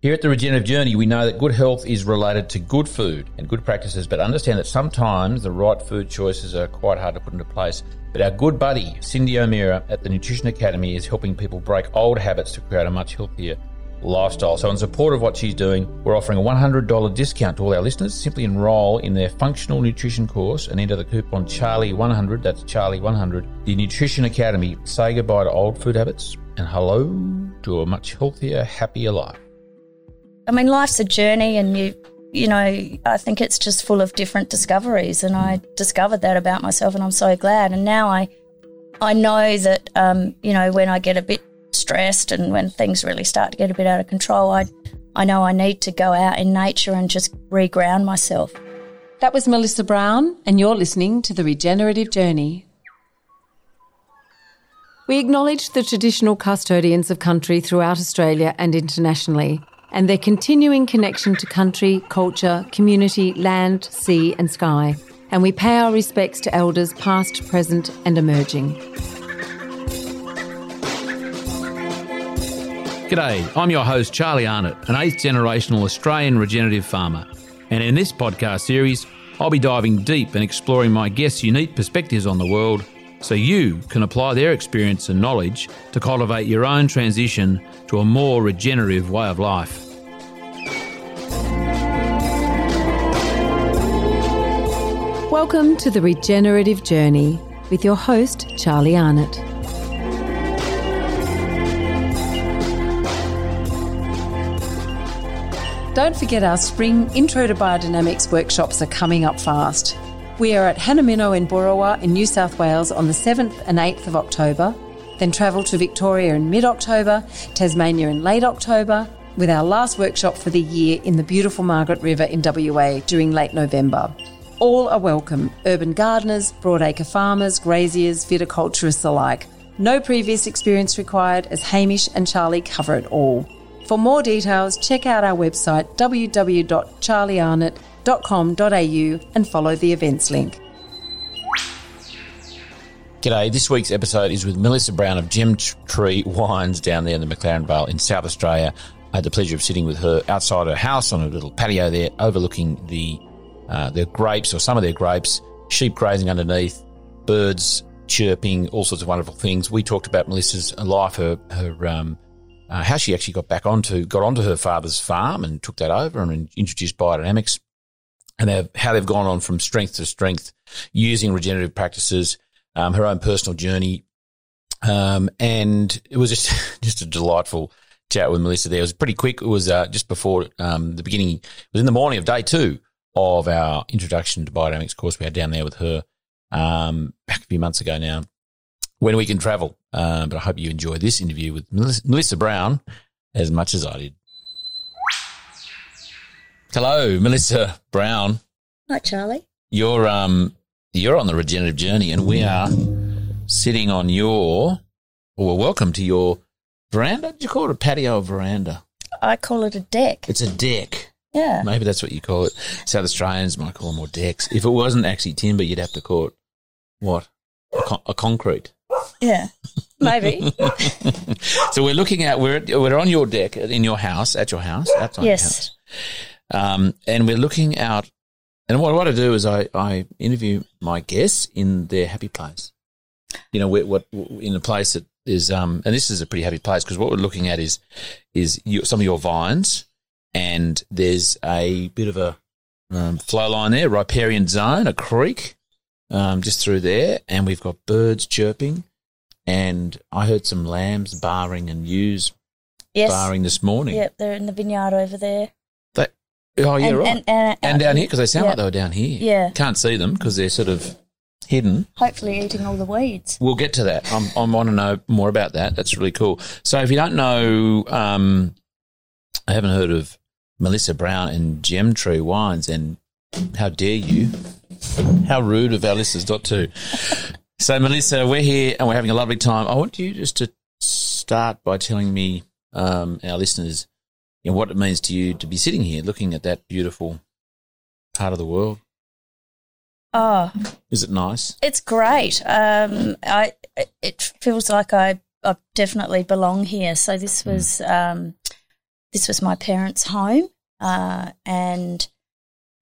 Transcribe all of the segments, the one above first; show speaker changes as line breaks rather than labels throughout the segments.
Here at the Regenerative Journey, we know that good health is related to good food and good practices, but understand that sometimes the right food choices are quite hard to put into place. But our good buddy, Cyndi O'Meara at the Nutrition Academy, is helping people break old habits to create a much healthier lifestyle. So, in support of what she's doing, we're offering a $100 discount to all our listeners. Simply enroll in their functional nutrition course and enter the coupon Charlie100. That's Charlie100. The Nutrition Academy. Say goodbye to old food habits and hello to a much healthier, happier life.
I mean, life's a journey, and you, you know, I think it's just full of different discoveries. And I discovered that about myself, and I'm so glad. And now I, I know that, um, you know, when I get a bit stressed and when things really start to get a bit out of control, I, I know I need to go out in nature and just reground myself.
That was Melissa Brown, and you're listening to The Regenerative Journey. We acknowledge the traditional custodians of country throughout Australia and internationally and their continuing connection to country, culture, community, land, sea, and sky. And we pay our respects to elders past, present, and emerging.
G'day, I'm your host, Charlie Arnott, an eighth generational Australian regenerative farmer. And in this podcast series, I'll be diving deep and exploring my guests' unique perspectives on the world so you can apply their experience and knowledge to cultivate your own transition to a more regenerative way of life.
Welcome to the Regenerative Journey with your host, Charlie Arnott. Don't forget our spring Intro to Biodynamics workshops are coming up fast. We are at Hannaminno in Boorowa in New South Wales on the 7th and 8th of October, then travel to Victoria in mid October, Tasmania in late October, with our last workshop for the year in the beautiful Margaret River in WA during late November. All are welcome urban gardeners, broadacre farmers, graziers, viticulturists alike. No previous experience required as Hamish and Charlie cover it all. For more details, check out our website www.charliearnott.com.au and follow the events link.
G'day, this week's episode is with Melissa Brown of Gem Tree Wines down there in the McLaren Vale in South Australia. I had the pleasure of sitting with her outside her house on a little patio there, overlooking the uh, grapes or some of their grapes, sheep grazing underneath, birds chirping, all sorts of wonderful things. We talked about Melissa's life, her her um, uh, how she actually got back onto got onto her father's farm and took that over and introduced biodynamics, and how they've gone on from strength to strength using regenerative practices. Um, her own personal journey, um, and it was just just a delightful chat with Melissa. There it was pretty quick. It was uh, just before um, the beginning. It was in the morning of day two of our introduction to biodynamics course we had down there with her um, back a few months ago now. When we can travel, um, but I hope you enjoy this interview with Melissa Brown as much as I did. Hello, Melissa Brown.
Hi, Charlie.
You're um you're on the regenerative journey, and we are sitting on your. Well, welcome to your veranda. Do you call it a patio or veranda?
I call it a deck.
It's a deck.
Yeah.
Maybe that's what you call it. South Australians might call them more decks. If it wasn't actually timber, you'd have to call it what? A, con- a concrete.
Yeah, maybe.
so we're looking at we're we're on your deck in your house at your house outside
yes.
your house, um, and we're looking out. And what, what I do is I, I interview my guests in their happy place. You know, what in a place that is um, and this is a pretty happy place because what we're looking at is is you, some of your vines, and there's a bit of a um, flow line there, riparian zone, a creek, um, just through there, and we've got birds chirping, and I heard some lambs barring and ewes
yes.
barring this morning.
Yep, they're in the vineyard over there.
Oh yeah,
and,
right.
And, and,
and down here because they sound
yep.
like they were down here.
Yeah,
can't see them because they're sort of hidden.
Hopefully, eating all the weeds.
We'll get to that. I'm, I want to know more about that. That's really cool. So, if you don't know, um, I haven't heard of Melissa Brown and Gem Tree Wines, and how dare you? How rude of our listeners not to. So, Melissa, we're here and we're having a lovely time. I want you just to start by telling me, um, our listeners, you know, what it means to you to be sitting here looking at that beautiful part of the world.
Oh,
is it nice?
It's great. Um, I it feels like I I definitely belong here. So this was um, this was my parents' home, uh, and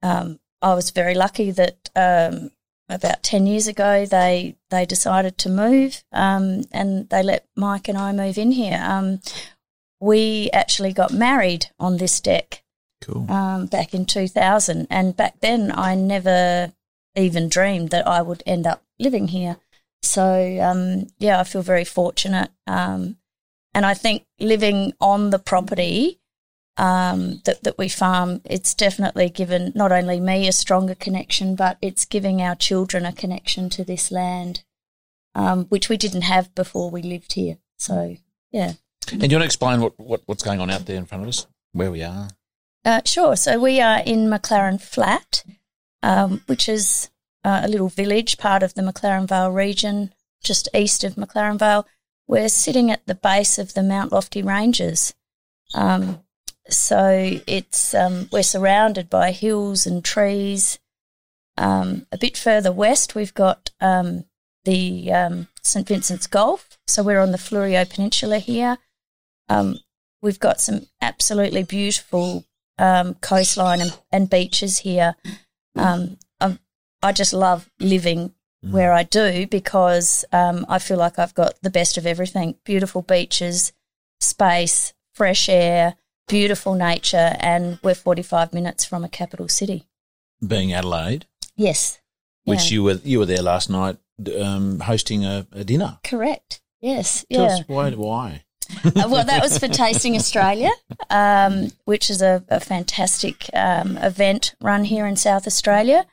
um, I was very lucky that um, about ten years ago they they decided to move, um, and they let Mike and I move in here. Um, we actually got married on this deck
Cool.
um, back in 2000. And back then, I never even dreamed that I would end up living here. So, um, yeah, I feel very fortunate. Um, and I think living on the property um, that, that we farm, it's definitely given not only me a stronger connection, but it's giving our children a connection to this land, um, which we didn't have before we lived here. So, yeah.
And you want to explain what, what, what's going on out there in front of us? Where we are?
Uh, sure. So we are in McLaren Flat, um, which is uh, a little village, part of the McLaren Vale region, just east of McLaren Vale. We're sitting at the base of the Mount Lofty Ranges. Um, so it's um, we're surrounded by hills and trees. Um, a bit further west, we've got um, the um, St Vincent's Gulf. So we're on the Fleurieu Peninsula here. Um, we've got some absolutely beautiful um, coastline and, and beaches here. Um, I'm, I just love living where I do because um, I feel like I've got the best of everything beautiful beaches, space, fresh air, beautiful nature, and we're 45 minutes from a capital city.
Being Adelaide,
Yes.
which
Yeah.
you were you were there last night um, hosting a, a dinner.
Correct. Yes.
Tell
yeah.
why? Why?
Uh, well, that was for Tasting Australia, um, which is a, a fantastic um, event run here in South Australia.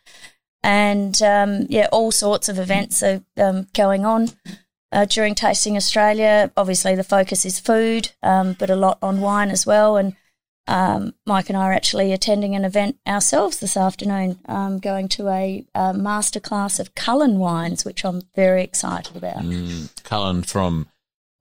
And um, yeah, all sorts of events are um, going on uh, during Tasting Australia. Obviously, the focus is food, um, but a lot on wine as well. And um, Mike and I are actually attending an event ourselves this afternoon, going to a, uh masterclass of Cullen wines, which I'm very excited about.
Mm, Cullen from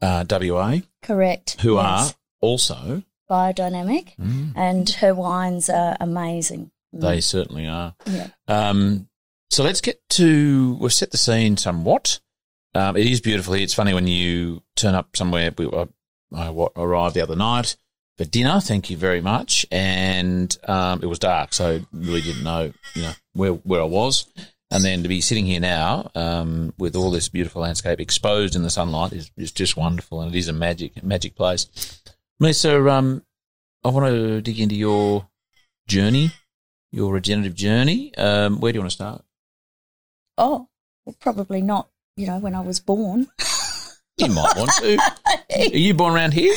uh, WA,
Correct.
who
Yes.
are also
biodynamic,
Mm.
and her wines are amazing. Mm.
they certainly are.
Yeah.
Um, so let's get to we've set the scene somewhat. Um, it is beautiful here. It's funny when you turn up somewhere. We, I, I arrived the other night for dinner. Thank you very much. And um, it was dark, so really didn't know you know where where I was. And then to be sitting here now um, with all this beautiful landscape exposed in the sunlight is, is just wonderful, and it is a magic magic place. Melissa, um, I want to dig into your journey, your regenerative journey. Um, where do you want to start?
Oh, well, probably not. You know, when I was born.
You might want to. Are you born around here?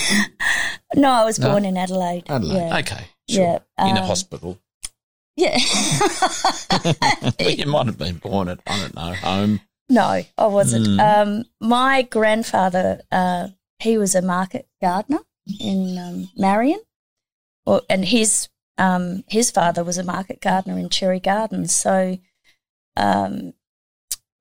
no, I was
No?
born in Adelaide.
Adelaide.
Yeah.
Okay. Sure.
Yeah,
In a
um,
hospital.
Yeah.
you might have been born at, I don't know, home.
no, I wasn't.
Mm.
Um, my grandfather, uh, he was a market gardener in um, Marion, or, and his um, his father was a market gardener in Cherry Gardens. So, um,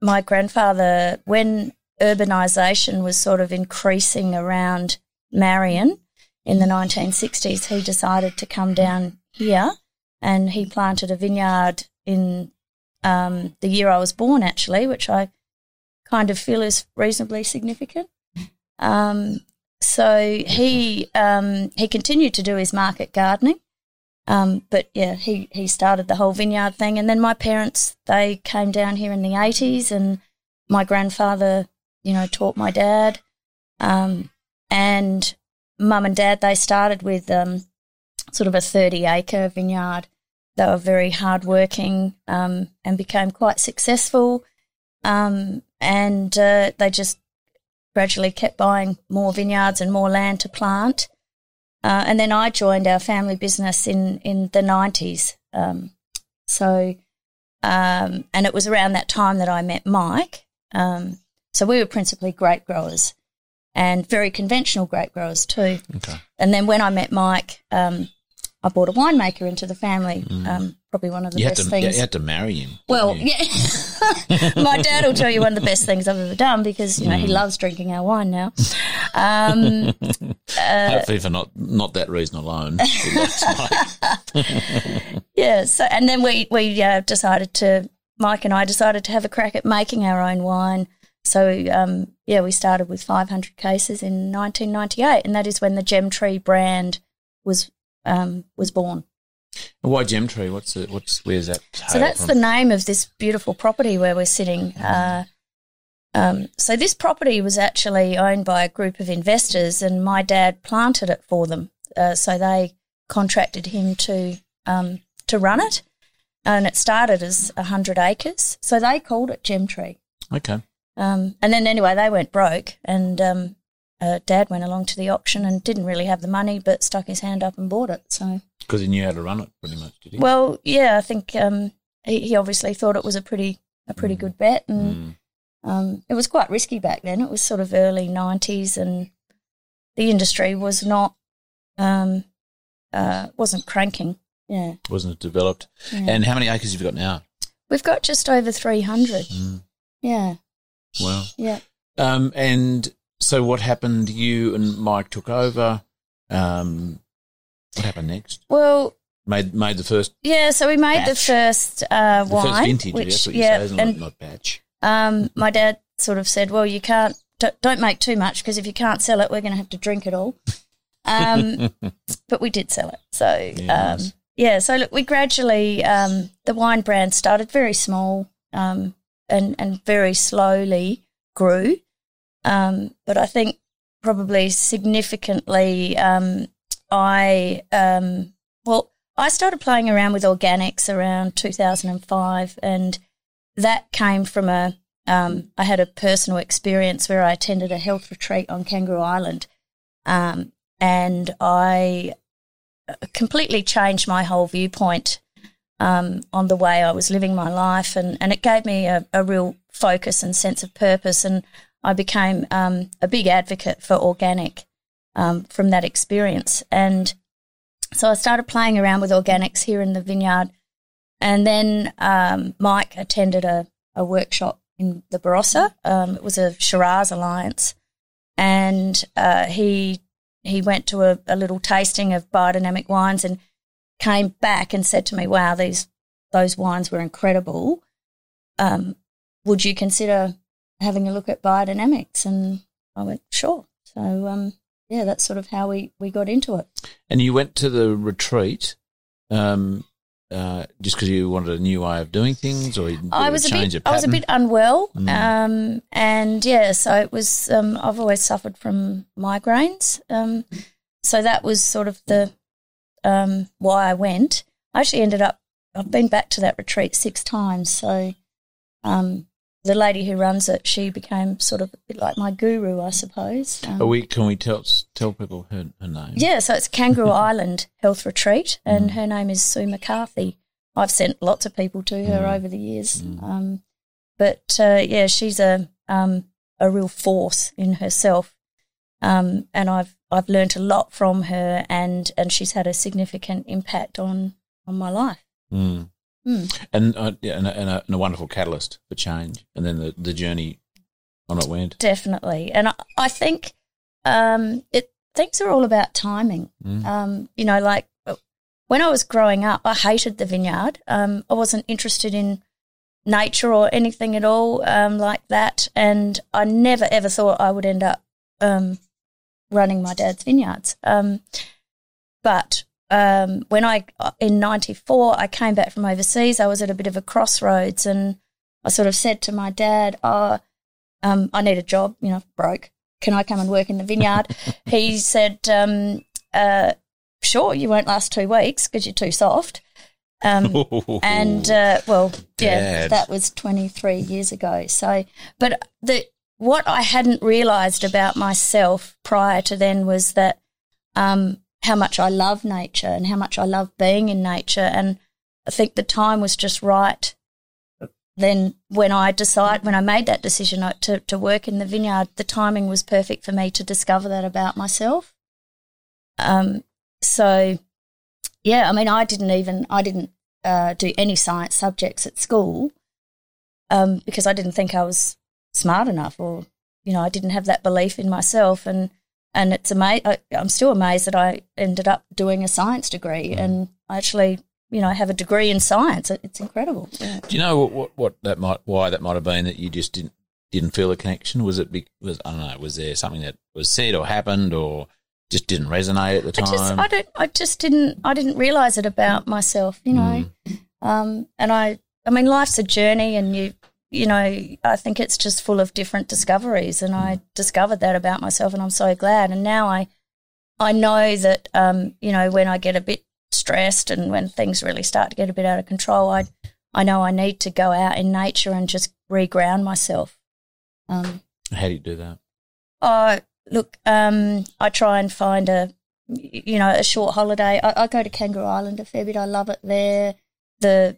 my grandfather, when urbanisation was sort of increasing around Marion in the 1960s, he decided to come down here and he planted a vineyard in um, the year I was born, actually, which I kind of feel is reasonably significant. Um, so he um, he continued to do his market gardening, um, but yeah, he he started the whole vineyard thing, and then my parents they came down here in the eighties, and my grandfather, you know, taught my dad, um, and mum and dad they started with um, sort of a thirty acre vineyard. They were very hardworking um, and became quite successful, um, and uh, they just gradually kept buying more vineyards and more land to plant. Uh, and then I joined our family business in, in the 90s. Um, so, um, and it was around that time that I met Mike. Um, so we were principally grape growers and very conventional grape growers too.
Okay.
And then when I met Mike, um, I brought a winemaker into the family. Um, probably one of the
Mm. You
best
to,
things.
you had to marry him.
Well, yeah. My dad will tell you one of the best things I've ever done because you know
Mm.
he loves drinking our wine now. Um,
Hopefully for not not that reason alone.
Yeah. So and then we we uh, decided to Mike and I decided to have a crack at making our own wine. So um, yeah, we started with 500 cases in 1998, and that is when the Gem Tree brand was um, was born.
Why Gem Tree? What's the, what's where's that?
So that's the name of this beautiful property where we're sitting. Uh, um, so this property was actually owned by a group of investors, and my dad planted it for them. Uh, so they contracted him to um, to run it, and it started as hundred acres. So they called it Gem Tree.
Okay.
Um, and then anyway, they went broke, and um, uh, Dad went along to the auction and didn't really have the money, but stuck his hand up and bought it. So
because he knew how to run it, pretty much, did he?
well, yeah, I think um, he, he obviously thought it was a pretty a pretty good bet, and
Mm.
um, it was quite risky back then. It was sort of early nineties, and the industry was not um, uh, wasn't cranking. Yeah,
wasn't it developed?
yeah.
And how many acres have you got now?
we've got just over three hundred.
Mm.
Yeah,
Wow.
yeah.
Um, and so what happened? You and Mike took over. Um, what happened next?
Well,
Made made the first
yeah. So we made the first uh,
the
wine,
first vintage.
which
that's what you
yeah,
say,
and?
Not batch.
um, my dad sort of said, "Well, you can't don't, don't make too much because if you can't sell it, we're going to have to drink it all." Um, but we did sell it, so
Yeah,
um,
nice.
yeah. So look, we gradually um, the wine brand started very small um, and and very slowly grew, um, but I think probably significantly, um, I um, well, I started playing around with organics around 2005, and that came from a um, I had a personal experience where I attended a health retreat on Kangaroo Island, um, and I uh, completely changed my whole viewpoint um, on the way I was living my life, and, and it gave me a, a real focus and sense of purpose, and I became um, a big advocate for organic um, from that experience, and so I started playing around with organics here in the vineyard, and then um, Mike attended a, a workshop in the Barossa. Um, it was a Shiraz Alliance, and uh, he he went to a, a little tasting of biodynamic wines and came back and said to me, "Wow, these those wines were incredible. Um, would you consider having a look at biodynamics?" And I went, "Sure." So um, yeah, that's sort of how we we got into it.
And you went to the retreat um, uh, just because you wanted a new way of doing things, or you
I was a
change
bit, I was a bit unwell,
Mm.
um, and yeah, so it was. Um, I've always suffered from migraines, um, so that was sort of the um, why I went. I actually ended up. I've been back to that retreat six times, so um, the lady who runs it, she became sort of a bit like my guru, I suppose. Um,
Are we, can we tell tell people her, her name?
yeah, so it's Kangaroo Island Health Retreat, and her name is Sue McCarthy. I've sent lots of people to her over the years, um, but uh, yeah, she's a um, a real force in herself, um, and I've I've learnt a lot from her, and and she's had a significant impact on on my life.
Mm.
Mm.
And, uh, yeah, and, a, and, a, and a wonderful catalyst for change. And then the, the journey on it went.
Definitely, and I, I think um, it things are all about timing.
Mm.
Um, you know, like when I was growing up, I hated the vineyard. Um, I wasn't interested in nature or anything at all um, like that, and I never ever thought I would end up um, running my dad's vineyards. Um, but um, when I in '94 I came back from overseas, I was at a bit of a crossroads, and I sort of said to my dad, "Oh, um, I need a job. You know, broke. Can I come and work in the vineyard?" he said, um, uh, "Sure, you won't last two weeks because you're too soft." Um, and uh, well, yeah,
Dad.
that was 23 years ago. So, but the what I hadn't realised about myself prior to then was that um, how much I love nature and how much I love being in nature, and I think the time was just right. Then, when I decide, when I made that decision uh, to to work in the vineyard, the timing was perfect for me to discover that about myself. Um, so yeah, I mean, I didn't even I didn't uh, do any science subjects at school um, because I didn't think I was smart enough, or you know, I didn't have that belief in myself. And and it's amazing. I'm still amazed that I ended up doing a science degree, and I actually, you know, have a degree in science. It's incredible. Yeah.
Do you know what, what, what that might, why that might have been that you just didn't, didn't feel a connection? Was it, be, was, I don't know, was there something that was said or happened or just didn't resonate at the time I
just, I don't, I just didn't, I didn't realize it about myself, you know. Um, and I, I mean, life's a journey, and you, you know, I think it's just full of different discoveries, and I discovered that about myself, and I'm so glad. And now I, I know that, um, you know, when I get a bit stressed and when things really start to get a bit out of control, I, I know I need to go out in nature and just reground myself. Um,
How do you do that?
Oh, look, um, I try and find a, you know, a short holiday. I, I go to Kangaroo Island a fair bit. I love it there. The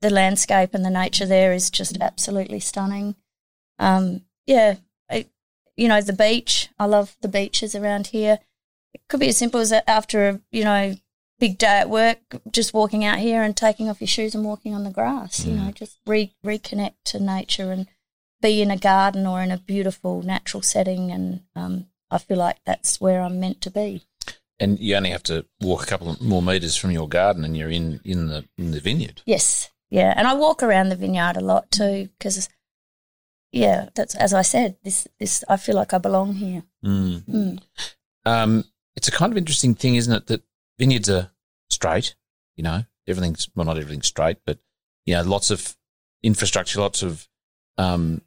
the landscape and the nature there is just absolutely stunning. Um, yeah, I, you know, the beach. I love the beaches around here. It could be as simple as after a, you know, big day at work, just walking out here and taking off your shoes and walking on the grass. You know, just re- reconnect to nature and be in a garden or in a beautiful natural setting. And um, I feel like that's where I'm meant to be.
And you only have to walk a couple more meters from your garden, and you're in in the in the vineyard.
Yes, yeah, and I walk around the vineyard a lot too because, yeah, that's as I said. This this I feel like I belong here.
Mm.
Mm.
Um, it's a kind of interesting thing, isn't it? That vineyards are straight. You know, everything's well, not everything's straight, but you know, lots of infrastructure, lots of um,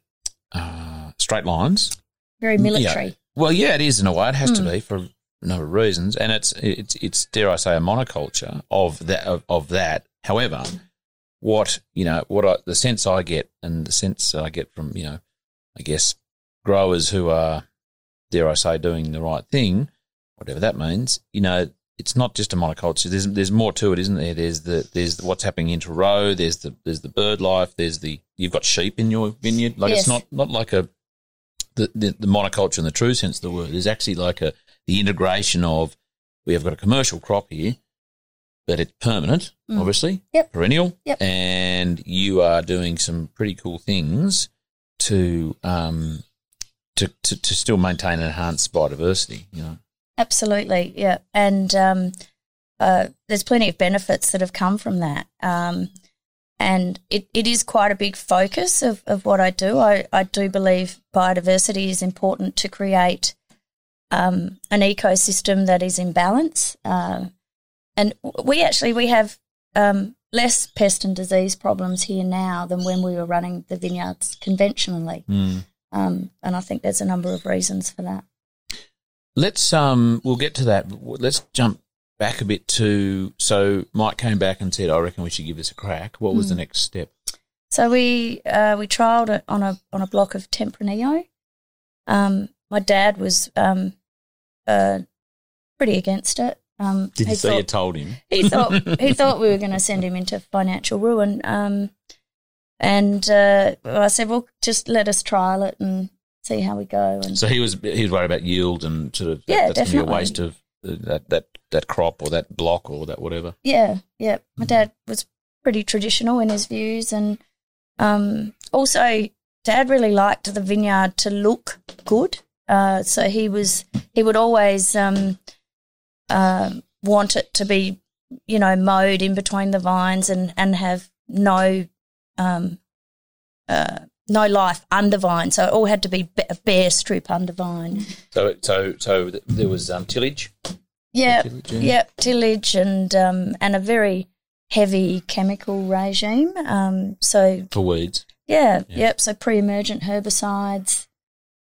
uh, straight lines.
Very military.
Well, yeah, it is in a way. It has to
Mm.
be for a number of reasons, and it's it's it's dare I say a monoculture of that of, of that. However, what you know, what I, the sense I get, and the sense I get from you know, I guess growers who are dare I say doing the right thing, whatever that means. You know, it's not just a monoculture. There's there's more to it, isn't there? There's the there's what's happening inter row. There's the there's the bird life. There's the you've got sheep in your vineyard. Like it's not not like a the, the, the monoculture in the true sense of the word is actually like a the integration of we have got a commercial crop here, but it's permanent,
Mm.
obviously,
Yep.
perennial,
Yep.
and you are doing some pretty cool things to um to, to, to still maintain and enhance biodiversity. You know,
Absolutely, yeah. And um, uh, there's plenty of benefits that have come from that. Um, and it, it is quite a big focus of, of what I do. I, I do believe biodiversity is important to create um, an ecosystem that is in balance. Uh, and we actually we have um, less pest and disease problems here now than when we were running the vineyards conventionally. Um, and I think there's a number of reasons for that.
Let's um, we'll get to that. Let's jump back a bit to. So Mike came back and said, "I reckon we should give this a crack." What was the next step?
So we uh, we trialled it on a on a block of Tempranillo. Um, my dad was um, uh, pretty against it. Um,
Did
he
you say you told him?
he thought he thought we were going to send him into financial ruin. Um, and uh, I said, well, just let us trial it and see how we go. And
So he was he was worried about yield and sort of
Yeah,
that's to be a waste of uh, that that that crop or that block or that whatever.
Yeah, yeah. My dad was pretty traditional in his views, and um, also dad really liked the vineyard to look good. Uh, so he was he would always um, uh, want it to be, you know, mowed in between the vines and and have no um, uh, no life under vine. So it all had to be a bare strip under vine.
So so so there was um, tillage.
Yeah,
Tillage, yeah.
Yep, tillage and um, and a very heavy chemical regime. Um, so
for weeds.
yeah,
Yeah.
yep. So pre-emergent herbicides,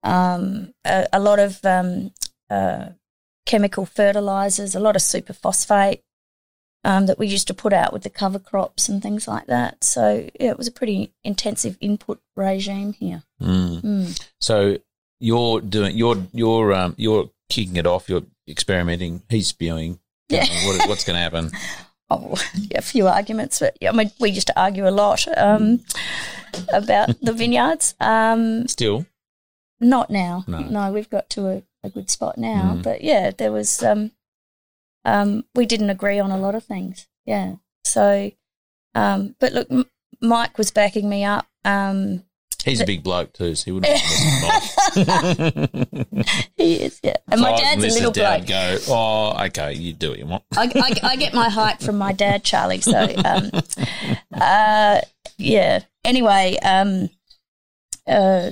um, a, a lot of um, uh, chemical fertilizers, a lot of superphosphate um, that we used to put out with the cover crops and things like that. So yeah, it was a pretty intensive input regime here.
Mm.
Mm.
So you're doing you're you're um you're kicking it off. You're experimenting. He's spewing.
Yeah.
What, what's going to happen?
Oh, yeah, a few arguments, but yeah, I mean, we used to argue a lot um, about the vineyards. Um,
Still,
not now.
No.
we've got to a, a good spot now.
Mm.
But yeah, there was. Um, um, we didn't agree on a lot of things. Yeah. So, um, but look, M- Mike was backing me up. Um,
he's a big bloke too, so he wouldn't.
he is, yeah. And my dad's a little
Dad
bloke.
Go. Oh, okay. You do what you want.
I, I, I get my height from my dad, Charlie. So, um, uh, yeah. Anyway, um, uh,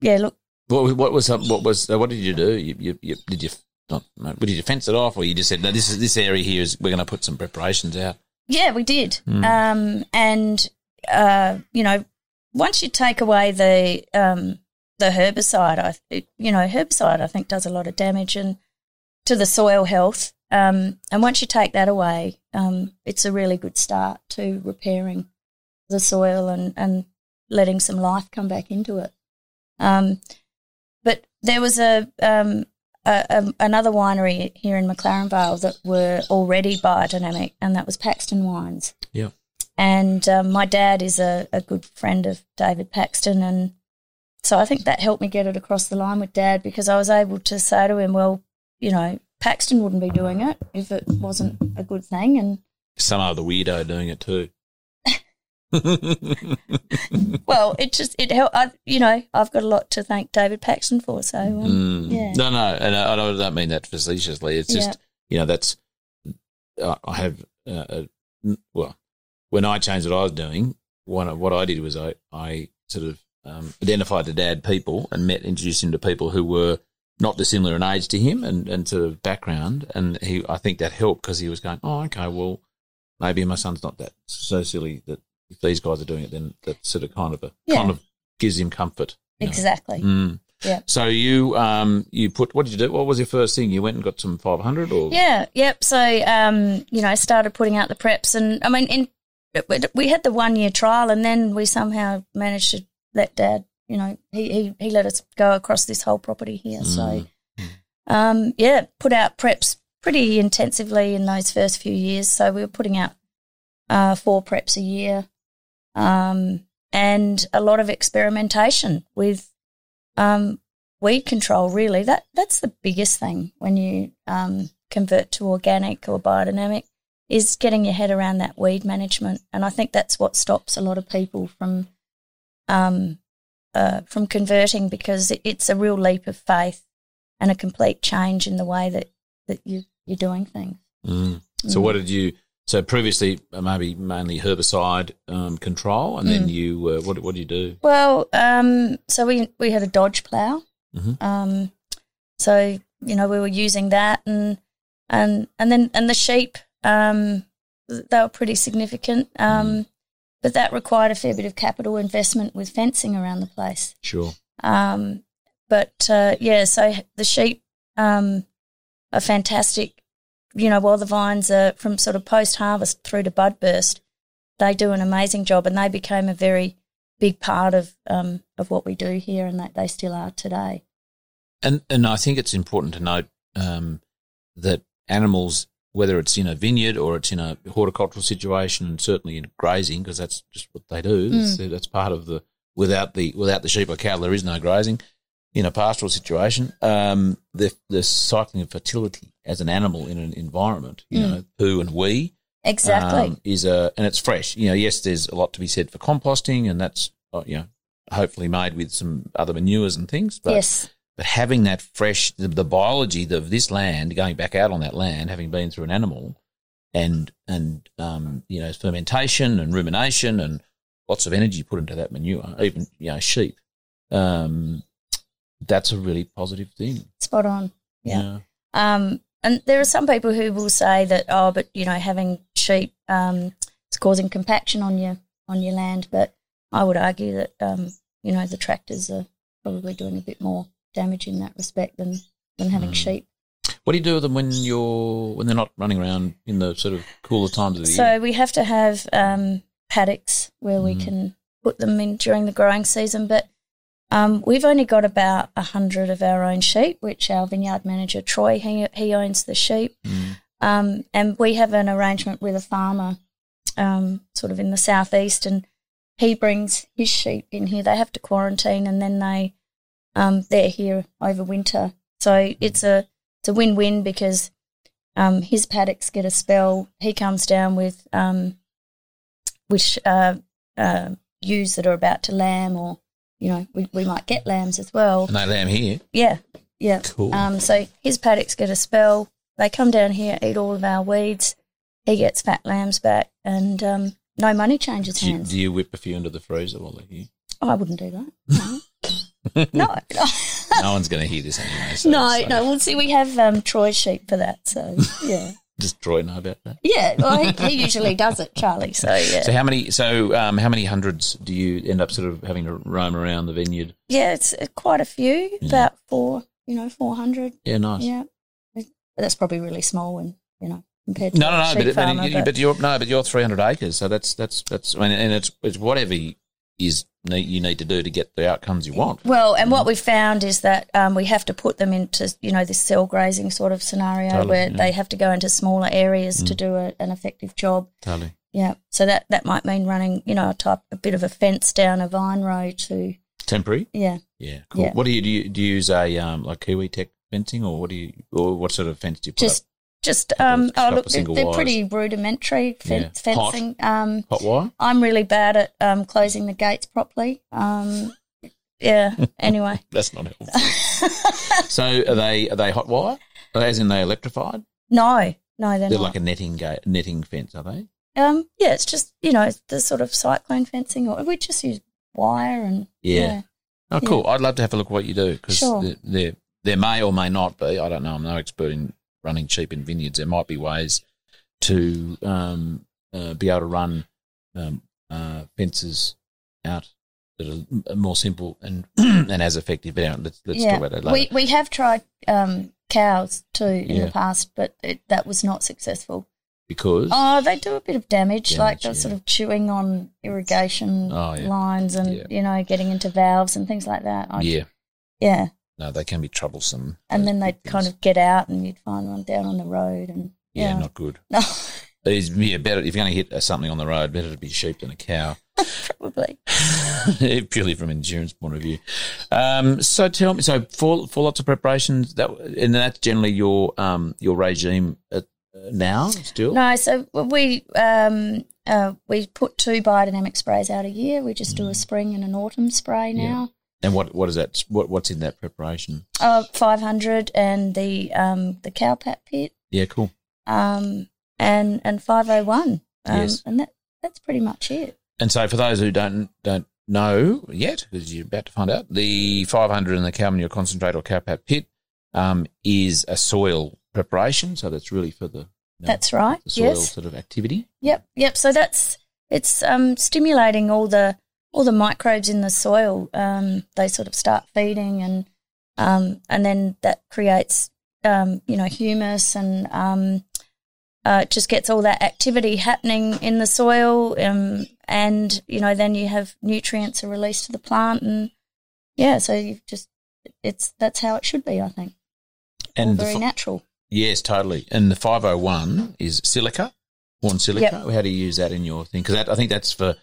yeah. Look,
What what was what was uh, what did you do? You, you, you did you not, did you fence it off, or you just said, no, this is this area here is we're going to put some preparations out?
Yeah, we did. Um, and uh, you know, once you take away the um, the herbicide, I it, you know herbicide I think does a lot of damage and to the soil health. Um, and once you take that away, um, it's a really good start to repairing the soil and, and letting some life come back into it. There was a, um, a, a another winery here in McLaren Vale that were already biodynamic, and that was Paxton Wines.
Yeah.
And um, my dad is a, a good friend of David Paxton, and so I think that helped me get it across the line with Dad because I was able to say to him, "Well, you know, Paxton wouldn't be doing it if it wasn't a good thing." And
Some other weirdo doing it too.
well, it just it helped. I, you know, I've got a lot to thank David Paxton for. So um,
Mm.
yeah,
No, no, and I, I don't mean that facetiously. It's just
Yeah.
you know that's uh, I have uh, a, well when I changed what I was doing. One of what I did was I I sort of um, identified the dad people and met introduced him to people who were not dissimilar in age to him and, and sort of background, and he I think that helped because he was going, oh okay, well maybe my son's not that so silly that if these guys are doing it, then that sort of kind of a
Yeah.
kind of gives him comfort. you
exactly.
Mm.
Yeah.
So you um you put what did you do? What was your first thing? You went and got some five hundred or
Yeah, yep. So, um, you know, I started putting out the preps, and I mean, in, we had the one year trial, and then we somehow managed to let Dad, you know, he he, he let us go across this whole property here. So, um, yeah, put out preps pretty intensively in those first few years. So we were putting out uh, four preps a year, um, and a lot of experimentation with um, weed control. Really, that that's the biggest thing when you um, convert to organic or biodynamic is getting your head around that weed management, and I think that's what stops a lot of people from um, uh, from converting because it, it's a real leap of faith and a complete change in the way that that you you're doing things.
Mm. So what did you? So previously uh, maybe mainly herbicide um, control, and
Mm.
then you uh, what what do you do?
Well, um, so we we had a Dodge plow.
Mhm.
Um, so you know we were using that, and and and then and the sheep, um, they were pretty significant. Um, but that required a fair bit of capital investment with fencing around the place.
Sure.
Um, but uh, yeah, so the sheep um, are fantastic. You know, while the vines are from sort of post harvest through to bud burst, they do an amazing job, and they became a very big part of um, of what we do here, and that they still are today.
And and I think it's important to note um, that animals, whether it's in a vineyard or it's in a horticultural situation, and certainly in grazing, because that's just what they do. That's, that's part of the without the without the sheep or cattle, there is no grazing. In a pastoral situation, um, the the cycling of fertility as an animal in an environment, you know, poo and wee,
Exactly.
um, is a and it's fresh. You know, yes, there's a lot to be said for composting, and that's uh, you know hopefully made with some other manures and things. But
yes.
but having that fresh, the, the biology of this land, going back out on that land, having been through an animal, and and um, you know fermentation and rumination and lots of energy put into that manure, even you know sheep, um, that's a really positive thing.
Spot on. Yeah. Um, and there are some people who will say that, oh, but you know, having sheep um, is causing compaction on your on your land. But I would argue that um, you know the tractors are probably doing a bit more damage in that respect than than having sheep.
What do you do with them when you're when they're not running around in the sort of cooler times of the year?
So we have to have um, paddocks where we
Mm.
can put them in during the growing season, but um, we've only got about a hundred of our own sheep, which our vineyard manager Troy he he owns the sheep,
Mm.
um, and we have an arrangement with a farmer, um, sort of in the southeast, and he brings his sheep in here. They have to quarantine, and then they um, they're here over winter. So it's a it's a win win because um, his paddocks get a spell. He comes down with um, which uh, uh, ewes that are about to lamb, or you know, we, we might get lambs as well.
No lamb here.
Yeah, yeah.
Cool.
Um, so his paddocks get a spell. They come down here, eat all of our weeds. He gets fat lambs back, and um, no money changes
Do you,
hands.
do you whip a few into the freezer while they're here?
Oh, I wouldn't do that. No, no.
no one's going to hear this anyway. So,
no, no. Well, see, we have um, Troy sheep for that. So yeah,
Does Troy know about that?
yeah. Well, he, he usually does it, Charlie. So yeah,
So how many? So um, how many hundreds do you end up sort of having to roam around the vineyard?
yeah. It's uh, quite a few, about four. You know, four hundred.
Yeah, nice.
Yeah, But that's probably really small and you know compared to
No, no, no. But,
farmer,
you-
but-
but you're no, but you're 300 acres, so that's that's that's. I mean, and it's it's whatever is you need to do to get the outcomes you want.
Well, and what we found is that um, we have to put them into, you know, this cell grazing sort of scenario
Totally,
where
yeah. Mm.
they have to go into smaller areas to do a, an effective job.
Totally.
Yeah, so that that might mean running, you know, a type a bit of a fence down a vine row to,
Temporary.
yeah.
Yeah, cool.
Yeah.
What do you do? You, do you use a um like Kiwi Tech fencing, or what do you, or what sort of fence do you put
Just
up?
Just um oh look they're, pretty rudimentary fence,
Yeah. Hot.
fencing. Um,
Hot wire.
I'm really bad at um closing the gates properly. Um, yeah. Anyway,
That's not helpful. so are they are they hot wire? As in they electrified?
no, no, they're,
They're
not.
like a netting gate, netting fence, are they?
Um, yeah, it's just you know the sort of cyclone fencing, or we just use wire and
Yeah. Oh,
Yeah.
cool. I'd love to have a look at what you do because
Sure.
there there may or may not be. I don't know. I'm no expert in running sheep in vineyards. There might be ways to um, uh, be able to run um, uh, fences out that are more simple and and as effective. But let's let's
yeah.
talk about that later.
we we have tried um, cows too in
Yeah.
the past, but it, that was not successful.
because
Oh, they do a bit of damage, like
Damage,
they're
yeah.
sort of chewing on irrigation
Oh,
lines and you know getting into valves and things like that. I-
yeah,
yeah,
no, they can be troublesome.
and then they'd kind of get out, and you'd find one down on the road, and
yeah,
yeah,
not good.
no,
It's, yeah, better if you're going to hit uh, something on the road, better to be sheep than a cow.
probably.
purely from an insurance point of view. Um, so tell me, so for for lots of preparations, that and that's generally your um your regime at, uh, now still.
No, so we um, uh, we put two biodynamic sprays out a year. We just do a spring and an autumn spray
Mm.
Now.
And what what is that? What what's in that preparation?
Uh, five hundred and the um, the cow pat pit
Yeah, cool.
um, and and five oh one. Um,
Yes.
and that that's pretty much it.
And so for those who don't don't know yet, because you're about to find out, the 500 and the cow manure concentrate or cow pat pit um, is a soil preparation. So that's really for the you know,
That's right.
the soil
Yes.
sort of activity.
Yep. Yep. So that's it's um, stimulating all the all the microbes in the soil. Um, they sort of start feeding, and um, and then that creates um, you know humus, and um, uh, it just gets all that activity happening in the soil, um, and you know then you have nutrients are released to the plant, and yeah, so you've just it's that's how it should be. I think.
And the
very
fi-
natural.
Yes, totally. And the 501 is silica, horn silica. How do you use that in your thing? Because I think that's for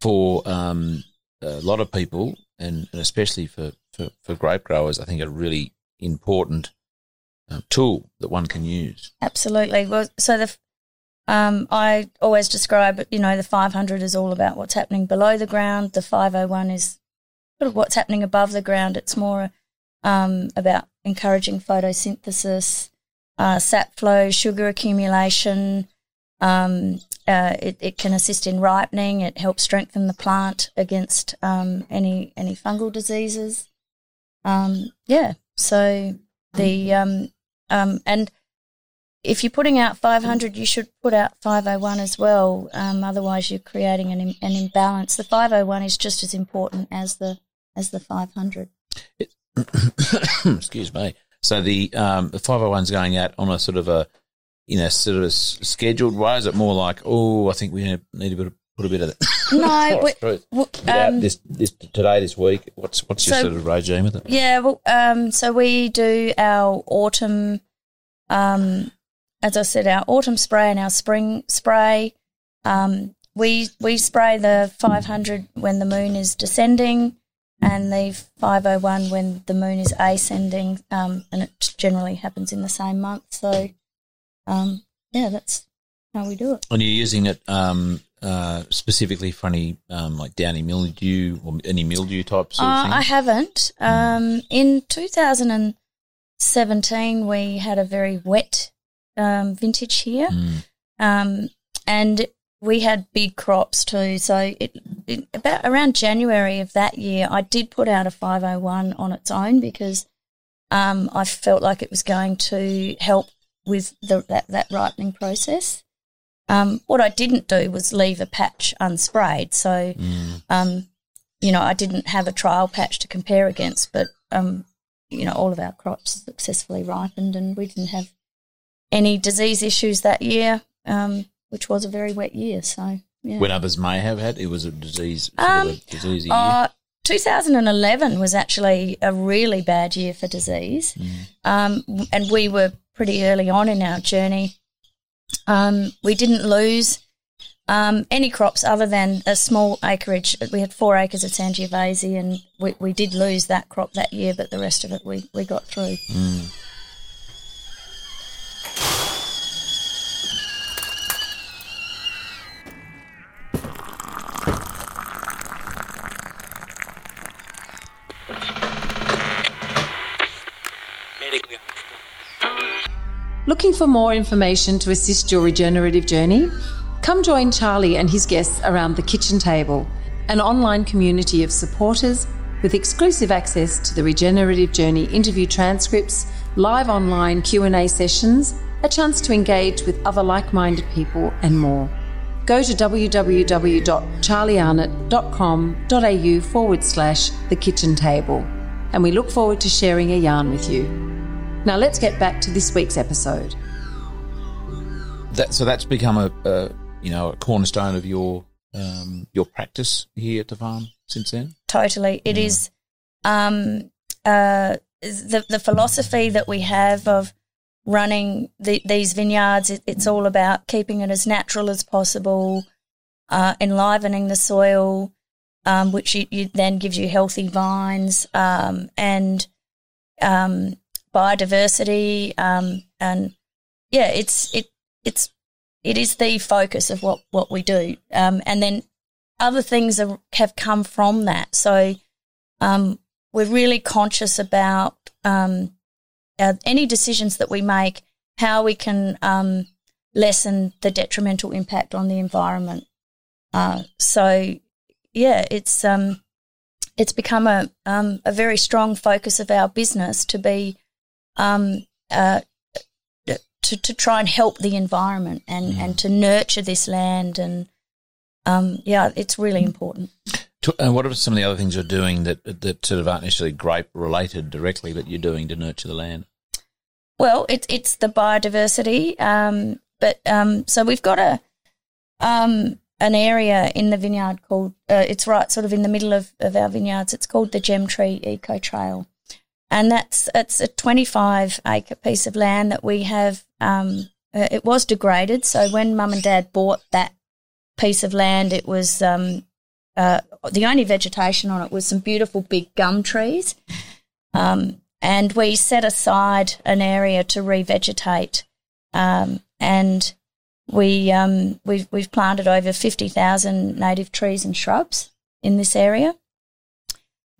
for um, a lot of people, and, and especially for, for, for grape growers, I think a really important um, tool that one can use.
Absolutely. Well, so the um, I always describe. You know, the 500 is all about what's happening below the ground. The 501 is sort of what's happening above the ground. It's more um, about encouraging photosynthesis, uh, sap flow, sugar accumulation. Um, uh, it, it can assist in ripening. It helps strengthen the plant against um, any any fungal diseases. Um, yeah. So the um, um, and if you're putting out 500, you should put out 501 as well. Um, otherwise, you're creating an, an imbalance. The 501 is just as important as the as the 500.
Excuse me. So the um, the 501's going out on a sort of a you know sort of scheduled way. Is it more like oh I think we need to put a, put a bit of that.
No, we-
Truth.
w- um,
this this today this week. What's what's your
So-
sort of regime with it?
Yeah, well, um, so we do our autumn, um, as I said, our autumn spray and our spring spray. Um, we we spray the 500 when the moon is descending, and the 501 when the moon is ascending, um, and it generally happens in the same month. So, um, yeah, that's how we do it.
And you're using it um, uh, specifically for any um, like downy mildew or any mildew type sort of
Uh? I haven't. Um, in 2017, we had a very wet um, vintage here,
Mm.
um, and we had big crops too. So it in, about around January of that year, I did put out a 501 on its own because um, I felt like it was going to help with the, that, that ripening process. Um, what I didn't do was leave a patch unsprayed. So,
Mm.
um, you know, I didn't have a trial patch to compare against, but, um, you know, all of our crops successfully ripened and we didn't have any disease issues that year, um, which was a very wet year. So, yeah.
When others may have had, it was a disease, sort
Um,
of a disease year.
Uh, 2011 was actually a really bad year for disease, um, and we were pretty early on in our journey. Um, we didn't lose um, any crops other than a small acreage. We had four acres of Sangiovese, and we, we did lose that crop that year, but the rest of it we, we got through.
medically
for more information to assist your regenerative journey? Come join Charlie and his guests around the kitchen table, an online community of supporters with exclusive access to the regenerative journey interview transcripts, live online Q&A sessions, a chance to engage with other like-minded people and more. Go to www.charliearnott.com.au forward slash the kitchen table and we look forward to sharing a yarn with you. Now let's get back to this week's episode.
That, so that's become a, a you know a cornerstone of your um, your practice here at the farm since then.
Totally. it is um, uh, the, the philosophy that we have of running the, these vineyards. It, it's all about keeping it as natural as possible, uh, enlivening the soil, um, which you, you then gives you healthy vines um, and um, biodiversity. Um, and yeah, it's it it's it is the focus of what what we do. Um, and then other things are, have come from that. So um, we're really conscious about um, uh, any decisions that we make, how we can um, lessen the detrimental impact on the environment. Uh, so yeah, it's um, it's become a um, a very strong focus of our business to be uh, to to try and help the environment and and to nurture this land and um, yeah, it's really important.
And what are some of the other things you're doing that that sort of aren't necessarily grape related directly, but you're doing to nurture the land?
Well, it's it's the biodiversity, um, but um, so we've got a um, an area in the vineyard called uh, it's right sort of in the middle of, of our vineyards. It's called the Gemtree Eco Trail, and that's it's a 25 acre piece of land that we have. Um, uh, it was degraded, so when Mum and Dad bought that piece of land, it was um, uh, the only vegetation on it was some beautiful big gum trees. Um, and we set aside an area to revegetate, um, and we um, we've we've planted over fifty thousand native trees and shrubs in this area,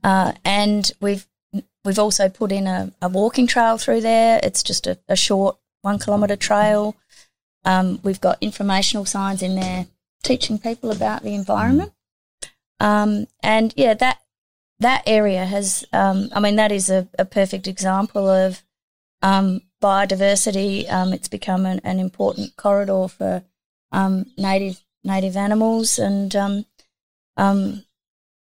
uh, and we've we've also put in a, a walking trail through there. It's just a, a short one kilometre trail. Um, we've got informational signs in there teaching people about the environment, um, and yeah, that that area has, um, I mean, that is a, a perfect example of um, biodiversity. Um, it's become an, an important corridor for um, native native animals, and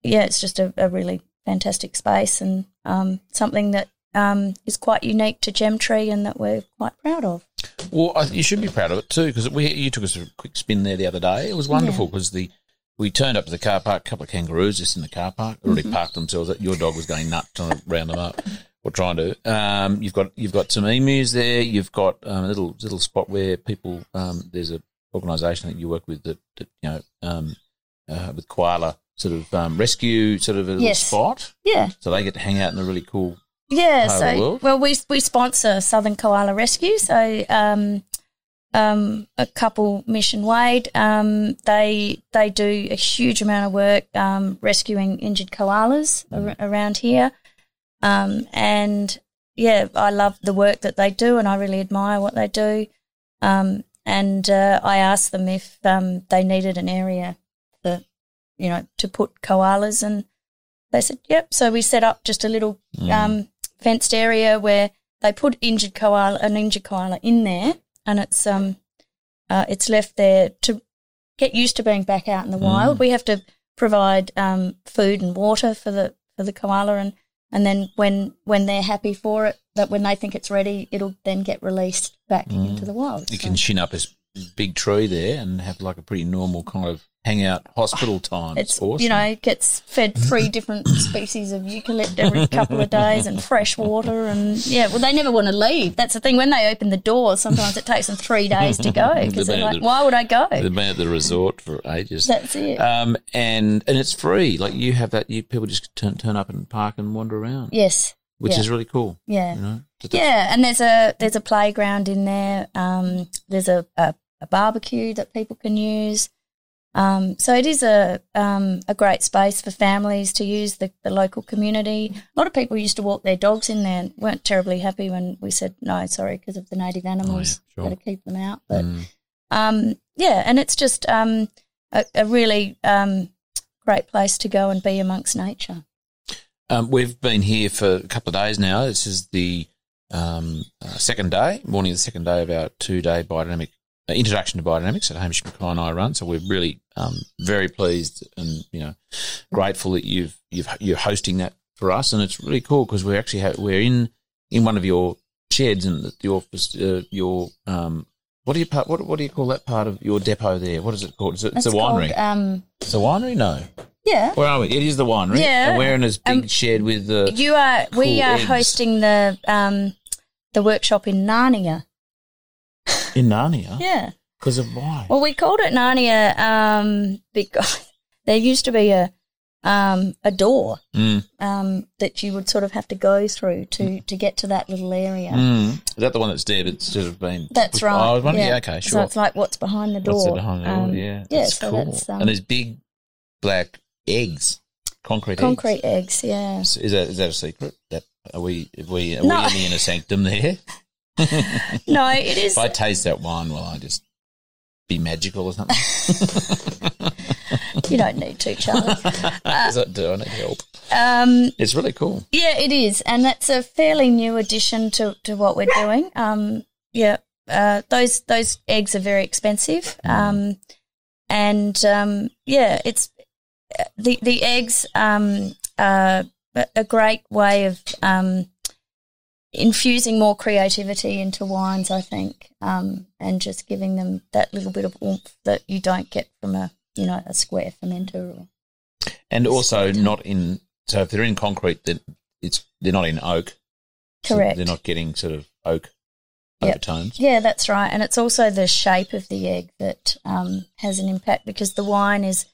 yeah, it's just a, a really fantastic space and um, something that um, is quite unique to Gemtree and that we're quite proud of.
Well, I, you should be proud of it too, because we you took us a quick spin there the other day. It was wonderful because the we turned up to the car park, a couple of kangaroos just in the car park, already parked themselves. Your dog was going nuts trying to round them up, or trying to. Um, you've got you've got some emus there. You've got um, a little little spot where people. Um, there's a organisation that you work with that, that you know um, uh, with koala sort of um, rescue sort of a little
Yes.
spot,
Yeah,
so they get to hang out in a really cool.
Yeah,
part of the
so
world?
well, we we sponsor Southern Koala Rescue. So um, um, a couple Mission Wade, um, they they do a huge amount of work um, rescuing injured koalas ar- around here, um, and yeah, I love the work that they do, and I really admire what they do. Um, and uh, I asked them if um, they needed an area you know, to put koalas. And they said, yep. So we set up just a little um, fenced area where they put injured koala, an injured koala in there, and it's um, uh, it's left there to get used to being back out in the wild. We have to provide um, food and water for the for the koala, and and then when when they're happy for it, that when they think it's ready, it'll then get released back into the wild.
You
So-
can shin up this big tree there and have like a pretty normal kind of hangout hospital time.
it's
awesome.
you know it gets fed three different species of eucalypt every couple of days and fresh water and yeah well they never want to leave that's the thing when they open the door sometimes it takes them three days to go because they're like why would i go
They've been at the resort for ages.
that's it
Um, and and it's free. Like you have that, you people just turn turn up and park and wander around,
yes
which
yeah.
is really cool.
yeah
You know,
yeah and there's a there's a playground in there um there's a, a, a barbecue that people can use um, so it is a um, a great space for families to use the, the local community. A lot of people used to walk their dogs in there and weren't terribly happy when we said no, sorry, because of the native animals.
sure.
Got to keep them out. But
Mm.
um, yeah, and it's just um, a, a really um, great place to go and be amongst nature.
Um, we've been here for a couple of days now. This is the um, uh, second day, morning of the second day of our two day biodynamic introduction to biodynamics that Hamish McCoy and I run. So we're really um, very pleased and you know grateful that you've you've you're hosting that for us, and it's really cool because we're actually ha- we're in in one of your sheds and the your uh, your um. What do you part? What, what do you call that part of your depot there? What is it called? Is it, it's a winery.
Called, um,
it's a winery. No,
yeah.
where are we? It is the winery.
Yeah.
and we're in this big
Um,
shed with the.
You are. we are
eggs.
hosting the um, the workshop in Narnia.
In Narnia?
Yeah.
Because of why?
Well, we called it Narnia um, because there used to be a um, a door
Mm,
um, that you would sort of have to go through to, to get to that little area.
mm. Is that the one that's dead? It's sort of been.
That's right.
Oh, I was wondering.
yeah.
Yeah, okay,
So
sure.
it's like what's behind the door.
What's behind the door?
Um,
yeah.
yeah.
That's
so
cool.
that's um,
and there's big black eggs, concrete
concrete
eggs.
eggs. Yeah.
Is that is that a secret? That are we? Are we? Are
No.
we in the inner sanctum there?
No, it is.
if I taste that wine, will I just be magical or something?
you don't need to, Charlie.
Is that, do I need help?
Um,
It's really cool.
Yeah, it is, and that's a fairly new addition to, to what we're doing. Um, yeah, uh, those those eggs are very expensive, um, and um, yeah, it's the the eggs um, are a- a great way of um, infusing more creativity into wines. I think, um, and just giving them that little bit of oomph that you don't get from a you know a square fermenter or
And also not in. So if they're in concrete, then it's they're not in oak. So
correct.
they're not getting sort of oak
Yep.
overtones.
Yeah, that's right. And it's also the shape of the egg that um, has an impact because the wine is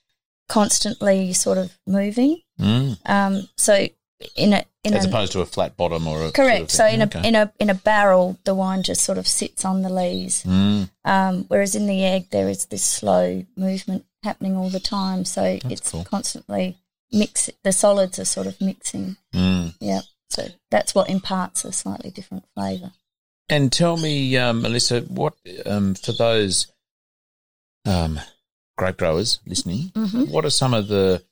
constantly sort of moving.
Mm.
Um, so in a in
As opposed to a flat bottom or a
correct.
Sort
so
of
in a in a in a barrel, the wine just sort of sits on the lees.
Mm.
Um, whereas in the egg, there is this slow movement happening all the time. So it's
cool.
constantly mix. The solids are sort of mixing.
Mm.
Yeah. So that's what imparts a slightly different flavour.
And tell me, um, Melissa, what um, for those um, grape growers listening,
Mhm.
what are some of the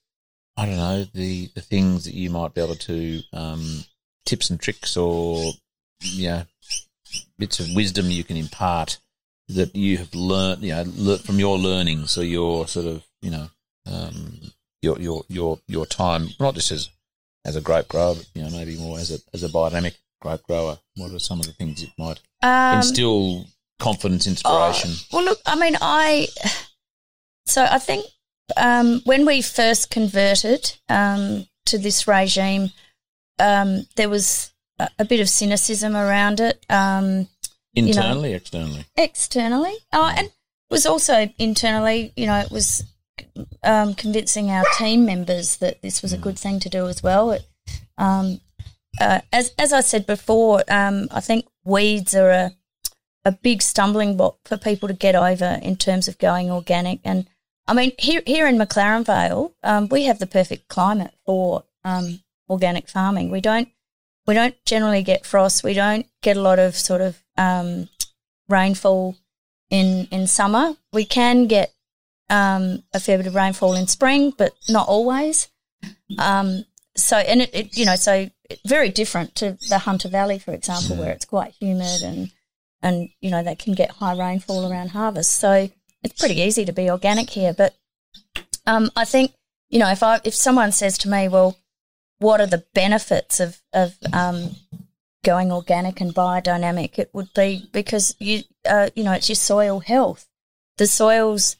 I don't know the the things that you might be able to um, tips and tricks or yeah bits of wisdom you can impart that you have learned you know learnt from your learnings or your sort of you know um, your your your your time not just as as a grape grower but you know maybe more as a as a biodynamic grape grower what are some of the things that might
Um,
instill confidence inspiration
Oh, well, look, I mean, I. So I think um, when we first converted um, to this regime, um, there was a, a bit of cynicism around it um, know-
internally externally
externally. Oh, and it was also internally, you know, it was um, convincing our team members that this was a good thing to do as well. It, um, uh, as as I said before, um, I think weeds are a a big stumbling block for people to get over in terms of going organic. And I mean, here here in McLaren Vale, um, we have the perfect climate for um, organic farming. We don't we don't generally get frost. We don't get a lot of sort of um, rainfall in in summer. We can get um, a fair bit of rainfall in spring, but not always. Um, so, and it, it, you know, so very different to the Hunter Valley, for example, where it's quite humid and, and, you know, they can get high rainfall around harvest. So it's pretty easy to be organic here. But um, I think, you know, if I, if someone says to me, well, what are the benefits of, of um, going organic and biodynamic? It would be because you, uh, you know, it's your soil health. The soil's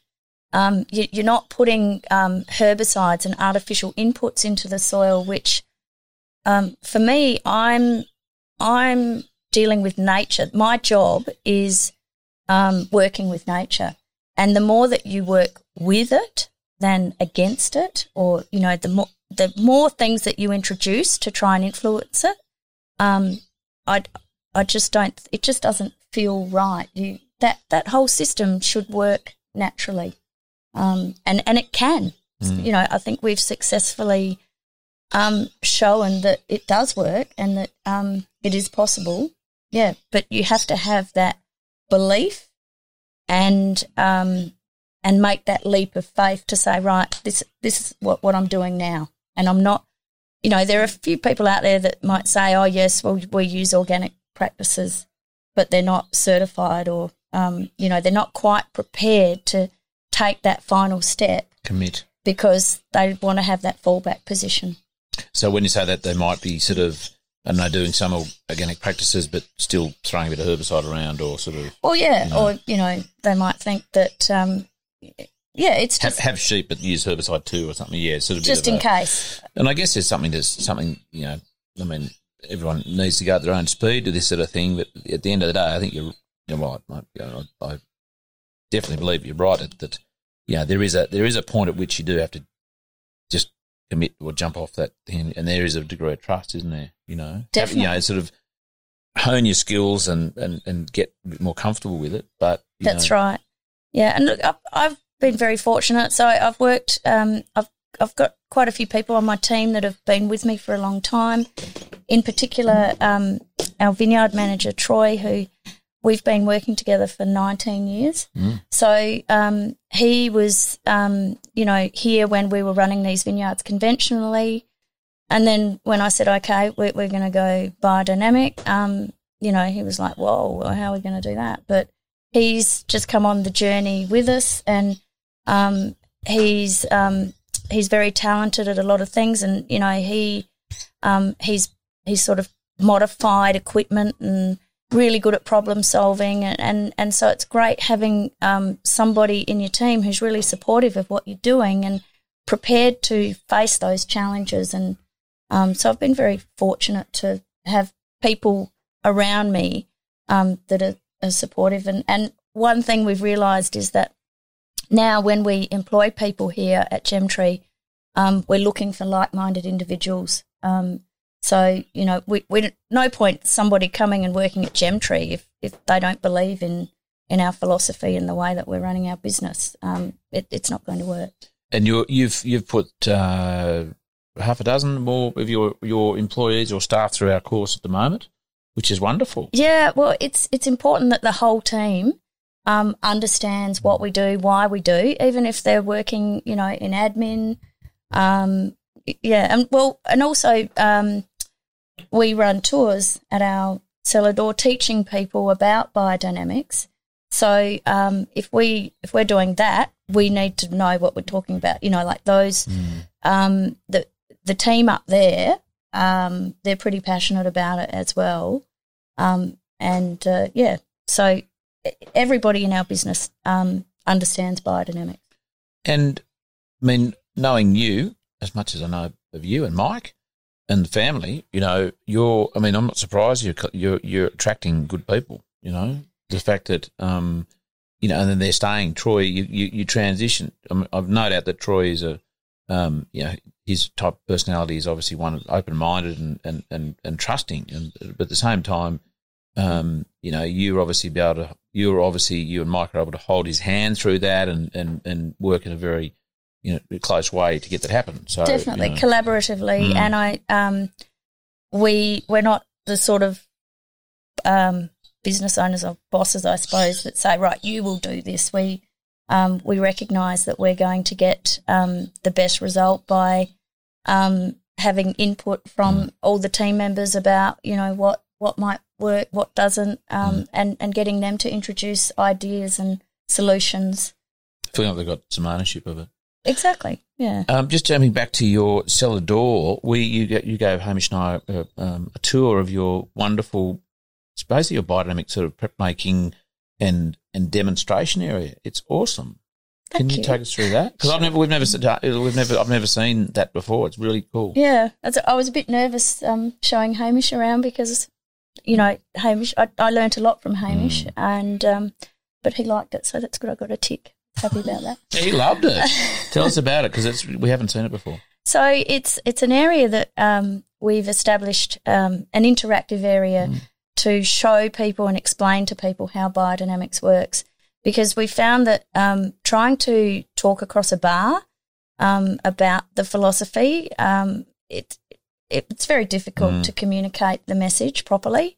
um, you, are not putting um, herbicides and artificial inputs into the soil, which um, for me, I'm I'm dealing with nature. My job is um, working with nature, and the more that you work with it than against it, or you know, the more the more things that you introduce to try and influence it, um, I I just don't. It just doesn't feel right. You that that whole system should work naturally um, and and it can. Mm. You know, I think we've successfully um, shown that it does work and that um, it is possible. Yeah, but you have to have that belief and um, and make that leap of faith to say, right, this this is what, what I'm doing now, and I'm not. You know, there are a few people out there that might say, "Oh, yes, well, we use organic practices," but they're not certified, or um, you know, they're not quite prepared to take that final step.
Commit.
Because they want to have that fallback position.
So when you say that, they might be sort of, I don't know, doing some organic practices, but still throwing a bit of herbicide around or sort of.
Well, yeah. You know. Or, you know, they might think that, um, yeah, it's
just. Have, have, sheep, but use herbicide too or something. Yeah, sort of.
Just in
a,
case.
And I guess there's something, there's something, you know, I mean, everyone needs to go at their own speed to this sort of thing. But at the end of the day, I think you're, you're right. I, you know, I definitely believe you're right that yeah, there is a there is a point at which you do have to just commit or jump off that thing, and there is a degree of trust, isn't there? You know,
definitely.
you know, sort of hone your skills and and and get more comfortable with it. But
that's
know.
right. Yeah, and look, I've, I've been very fortunate. So I've worked. Um, I've I've got quite a few people on my team that have been with me for a long time. In particular, um, our vineyard manager Troy, who we've been working together for 19 years. Mm. So um, he was, um, you know, here when we were running these vineyards conventionally. And then when I said, okay, we're, we're going to go biodynamic, um, you know, he was like, whoa, well, how are we going to do that? But he's just come on the journey with us and um, he's um, he's very talented at a lot of things. And, you know, he um, he's he's sort of modified equipment and really good at problem solving, and, and, and so it's great having um, somebody in your team who's really supportive of what you're doing and prepared to face those challenges. And um, so I've been very fortunate to have people around me um, that are, are supportive. And, and one thing we've realised is that now when we employ people here at Gemtree, um, we're looking for like-minded individuals um, so, you know, we, we no point somebody coming and working at Gemtree if, if they don't believe in, in our philosophy and the way that we're running our business. Um, it, it's not going to work.
And you you've you've put uh, half a dozen more of your, your employees or staff through our course at the moment, which is wonderful.
Yeah, well, it's it's important that the whole team um, understands what we do, why we do, even if they're working, you know, in admin. Um, yeah, and well, and also um, we run tours at our cellar door teaching people about biodynamics. So um, if we if we're doing that, we need to know what we're talking about. You know, like those mm. um, the the team up there, um, they're pretty passionate about it as well. Um, and uh, yeah, so everybody in our business um, understands biodynamics.
And I mean, knowing you as much as I know of you and Mike, and the family, you know, you're. I mean, I'm not surprised you're you're you're attracting good people. You know, the fact that um, you know, and then they're staying. Troy, you you, you transition. I mean, I've no doubt that Troy is a, um, you know, his type of personality is obviously one open minded and, and, and, and trusting, and but at the same time, um, you know, you're obviously be able to. You're obviously you and Mike are able to hold his hand through that and and and work in a very know close way to get that happen. So
definitely
you know.
collaboratively, mm. and I um, we we're not the sort of um, business owners or bosses, I suppose, that say right, you will do this. We um, we recognise that we're going to get um, the best result by um, having input from all the team members about you know what what might work, what doesn't, um, and and getting them to introduce ideas and solutions.
Feeling like they've got some ownership of it.
Exactly. Yeah.
Um, just jumping back to your cellar door, we you you gave Hamish and I a, um, a tour of your wonderful, it's basically your biodynamic sort of prep making and and demonstration area. It's awesome. Can
Thank
you,
you.
take us through that? Because I've never we've never we've never I've never seen that before. It's really cool.
Yeah, that's- I was a bit nervous um, showing Hamish around because, you know, Hamish. I, I learnt a lot from Hamish,
Mm.
and um, but he liked it, so that's good. I got a tick. Happy about that.
He loved it. Tell us about it because it's we haven't seen it before.
So it's it's an area that um, we've established um, an interactive area to show people and explain to people how biodynamics works. Because we found that um, trying to talk across a bar um, about the philosophy, um, it, it it's very difficult to communicate the message properly.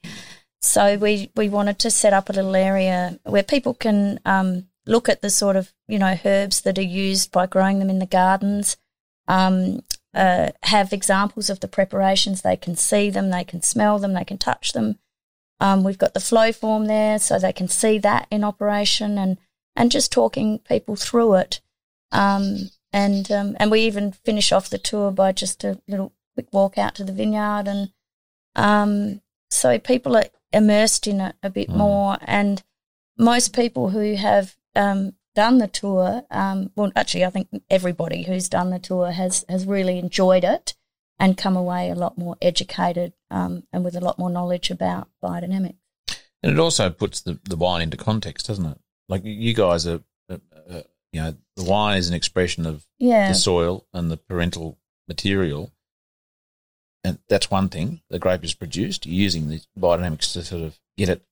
So we we wanted to set up a little area where people can um, look at the sort of you know herbs that are used by growing them in the gardens um, uh, have examples of the preparations. They can see them, they can smell them, they can touch them. Um, we've got the flow form there, so they can see that in operation, and and just talking people through it. Um, and um, and we even finish off the tour by just a little quick walk out to the vineyard, and um, so people are immersed in it a bit more. And most people who have um, done the tour, um, well, actually, I think everybody who's done the tour has has really enjoyed it and come away a lot more educated um, and with a lot more knowledge about biodynamics.
And it also puts the, the wine into context, doesn't it? Like you guys are, uh, uh, you know, the wine is an expression of
Yeah,
the soil and the parental material. And that's one thing. The grape is produced You're using the biodynamics to sort of get it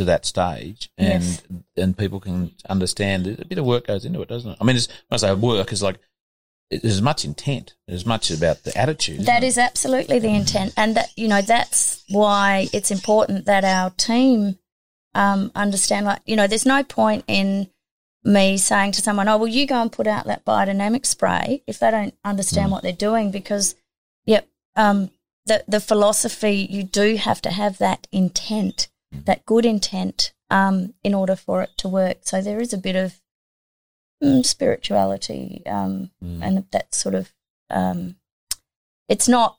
to that stage, and
Yes.
and people can understand it. A bit of work goes into it, doesn't it? I mean, it's, when I say work, is like it- there's much intent. There's much about the attitude.
That is absolutely the intent, and that you know that's why it's important that our team um, understand. Like you know, there's no point in me saying to someone, "Oh, well, you go and put out that biodynamic spray," if they don't understand what they're doing. Because, yep, um, the the philosophy you do have to have that intent, that good intent, um, in order for it to work. So there is a bit of mm, spirituality um, and that sort of um, it's not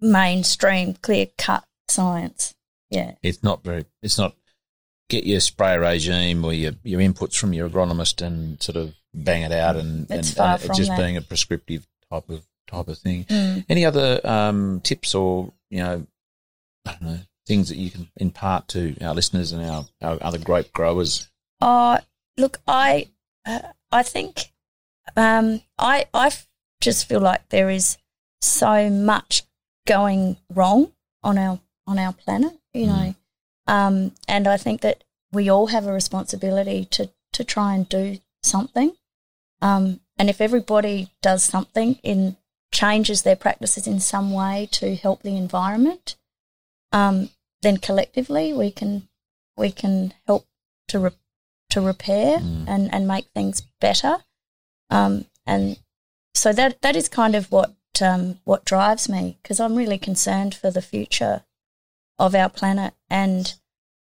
mainstream, clear cut science. Yeah.
it's not very it's not get your spray regime or your, your inputs from your agronomist and sort of bang it out and,
It's
and, and just
that.
being a prescriptive type of type of thing.
Mm.
Any other um, tips or you know I don't know things that you can impart to our listeners and our, our other grape growers?
Uh, look, I uh, I think um, I I just feel like there is so much going wrong on our on our planet, you know, um, and I think that we all have a responsibility to to try and do something. Um, and if everybody does something in changes their practices in some way to help the environment, um, then collectively we can we can help to re- to repair and, and make things better. Um, and so that that is kind of what um, what drives me because I'm really concerned for the future of our planet. And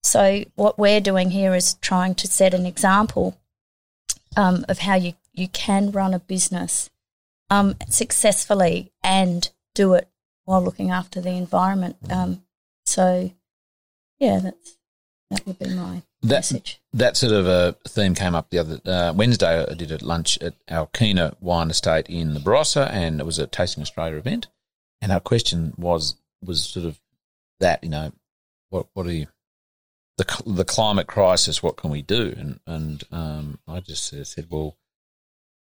so what we're doing here is trying to set an example um, of how you, you can run a business um, successfully and do it while looking after the environment. Um, so, yeah, that's that would be my
That-
message.
That sort of a theme came up the other uh, Wednesday. I did a lunch at Alkina Wine Estate in the Barossa, and it was a Tasting Australia event. And our question was was sort of that, you know, what what are you the the climate crisis? What can we do? And and um, I just uh, said, well,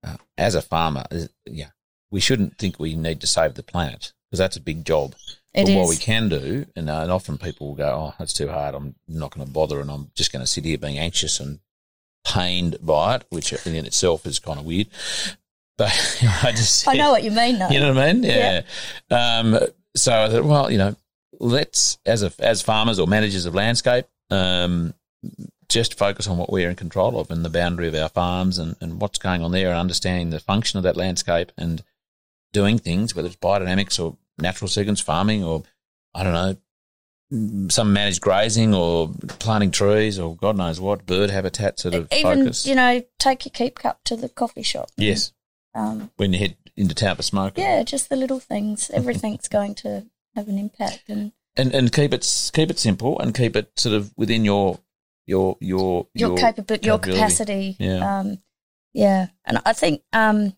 uh, as a farmer, uh, yeah, we shouldn't think we need to save the planet because that's a big job.
It
but what
is.
we can do, and, uh, and often people will go, "Oh, that's too hard. I'm not going to bother, and I'm just going to sit here being anxious and pained by it," which in itself is kind of weird. But I just,
I know what you mean, though.
you know what I mean? Yeah. Um, so I thought, well, you know, let's as a, as farmers or managers of landscape, um, just focus on what we're in control of and the boundary of our farms and, and what's going on there and understanding the function of that landscape and doing things, whether it's biodynamics or natural sequence farming or, I don't know, some managed grazing or planting trees or God knows what, bird habitat sort of
Even
focus.
you know, take your keep cup to the coffee shop.
yes,
Um,
when you head into town for smoke.
yeah, just the little things. Everything's going to have an impact, and
And, and keep it keep it simple and keep it sort of within your your your
your, capability, your capacity.
Yeah.
Um, yeah. And I think um,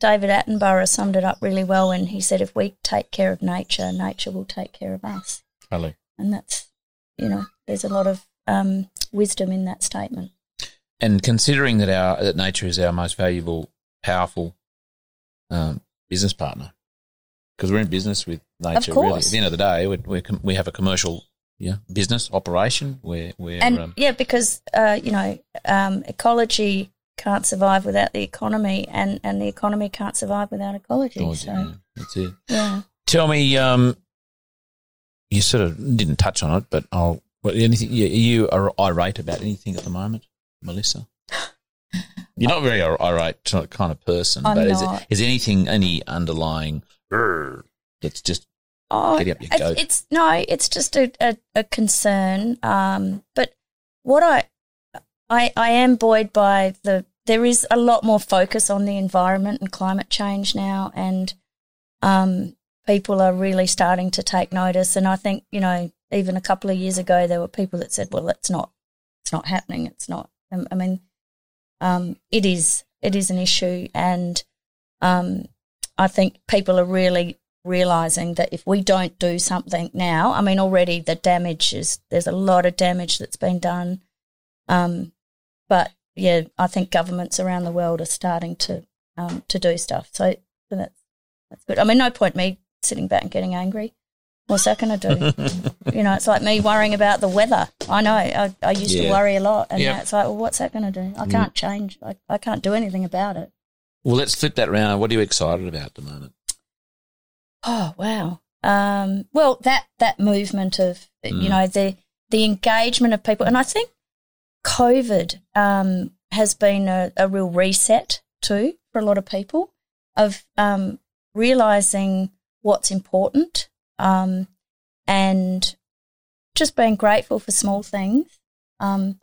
David Attenborough summed it up really well when he said, if we take care of nature, nature will take care of us.
Totally.
And that's, you know, there's a lot of um, wisdom in that statement.
And considering that our that nature is our most valuable, powerful um, business partner, because we're in business with nature. Really, at the end of the day, we we com- we have a commercial yeah business operation where where
And
um,
yeah, because, uh, you know, um, ecology can't survive without the economy, and, and the economy can't survive without ecology. so,
yeah, that's it.
yeah.
Tell me, um, you sort of didn't touch on it, but I'll. What, anything? Are you ir- irate about anything at the moment, Melissa? You're not very irate kind of person,
I'm
but is, it, is anything any underlying that's just
Oh,
Get up your
it's,
goat.
it's no, it's just a, a, a concern. Um, but what I, I I am buoyed by the there is a lot more focus on the environment and climate change now, and um, people are really starting to take notice. And I think you know, even a couple of years ago, there were people that said, "Well, it's not, it's not happening. It's not." Um, I mean, um, it is it is an issue, and um, I think people are really realizing that if we don't do something now, I mean, already the damage is there's a lot of damage that's been done. Um, but yeah, I think governments around the world are starting to um, to do stuff. So, that's that's good. I mean, no point me sitting back and getting angry. What's that going to do? you know, it's like me worrying about the weather. I know I, I used
Yeah.
to worry a lot, and
Yep.
now it's like, well, what's that going to do? I can't change. I, I can't do anything about it.
Well, let's flip that round. What are you excited about at the moment?
Oh wow. Um, well, that that movement of
Mm.
you know the the engagement of people, and I think COVID um, has been a, a real reset too for a lot of people of um, realizing what's important um, and just being grateful for small things. Um,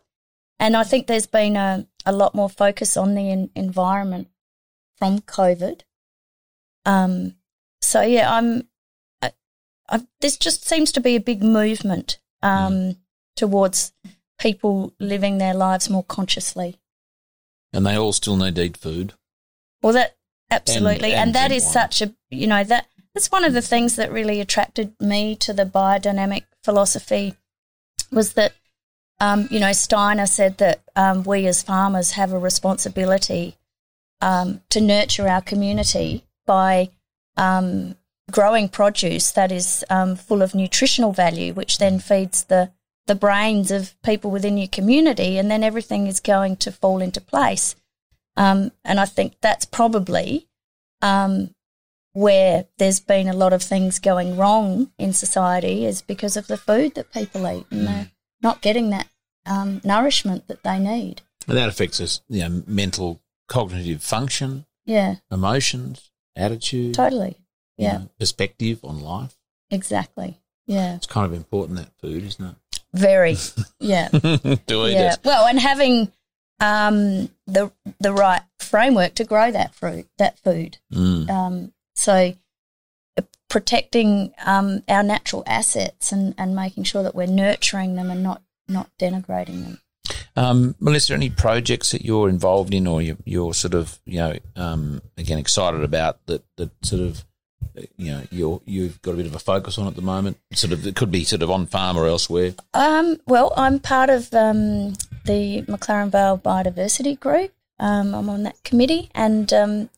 and I think there's been a, a lot more focus on the en- environment from COVID. Um, so yeah, I'm. I, I, this just seems to be a big movement um, towards people living their lives more consciously.
And they all still need to eat food.
Well, that absolutely,
and
and, that
drink
is
wine.
such a you know that that's one of the things that really attracted me to the biodynamic philosophy was that um, you know Steiner said that um, we as farmers have a responsibility um, to nurture our community by um, growing produce that is um, full of nutritional value, which then feeds the the brains of people within your community, and then everything is going to fall into place. Um, and I think that's probably um, where there's been a lot of things going wrong in society is because of the food that people eat and they're not getting that um, nourishment that they need.
And that affects us, you know, mental, cognitive function,
Yeah,
emotions, attitude,
totally.
you
Yeah,
know, perspective on life.
exactly. Yeah,
It's kind of important that food, isn't
very. Yeah.
to
yeah.
it.
Well, and having um, the the right framework to grow that fruit, that food.
Mm.
Um, so uh, protecting um, our natural assets and, and making sure that we're nurturing them and not not denigrating them.
Um, Melissa, any projects that you're involved in or you're, you're sort of, you know, um, again, excited about that, that sort of, you know, you're, you've got a bit of a focus on at the moment? Sort of, it could be sort of on farm or elsewhere.
Um, well, I'm part of um, the McLaren Vale Biodiversity Group. Um, I'm on that committee, and um,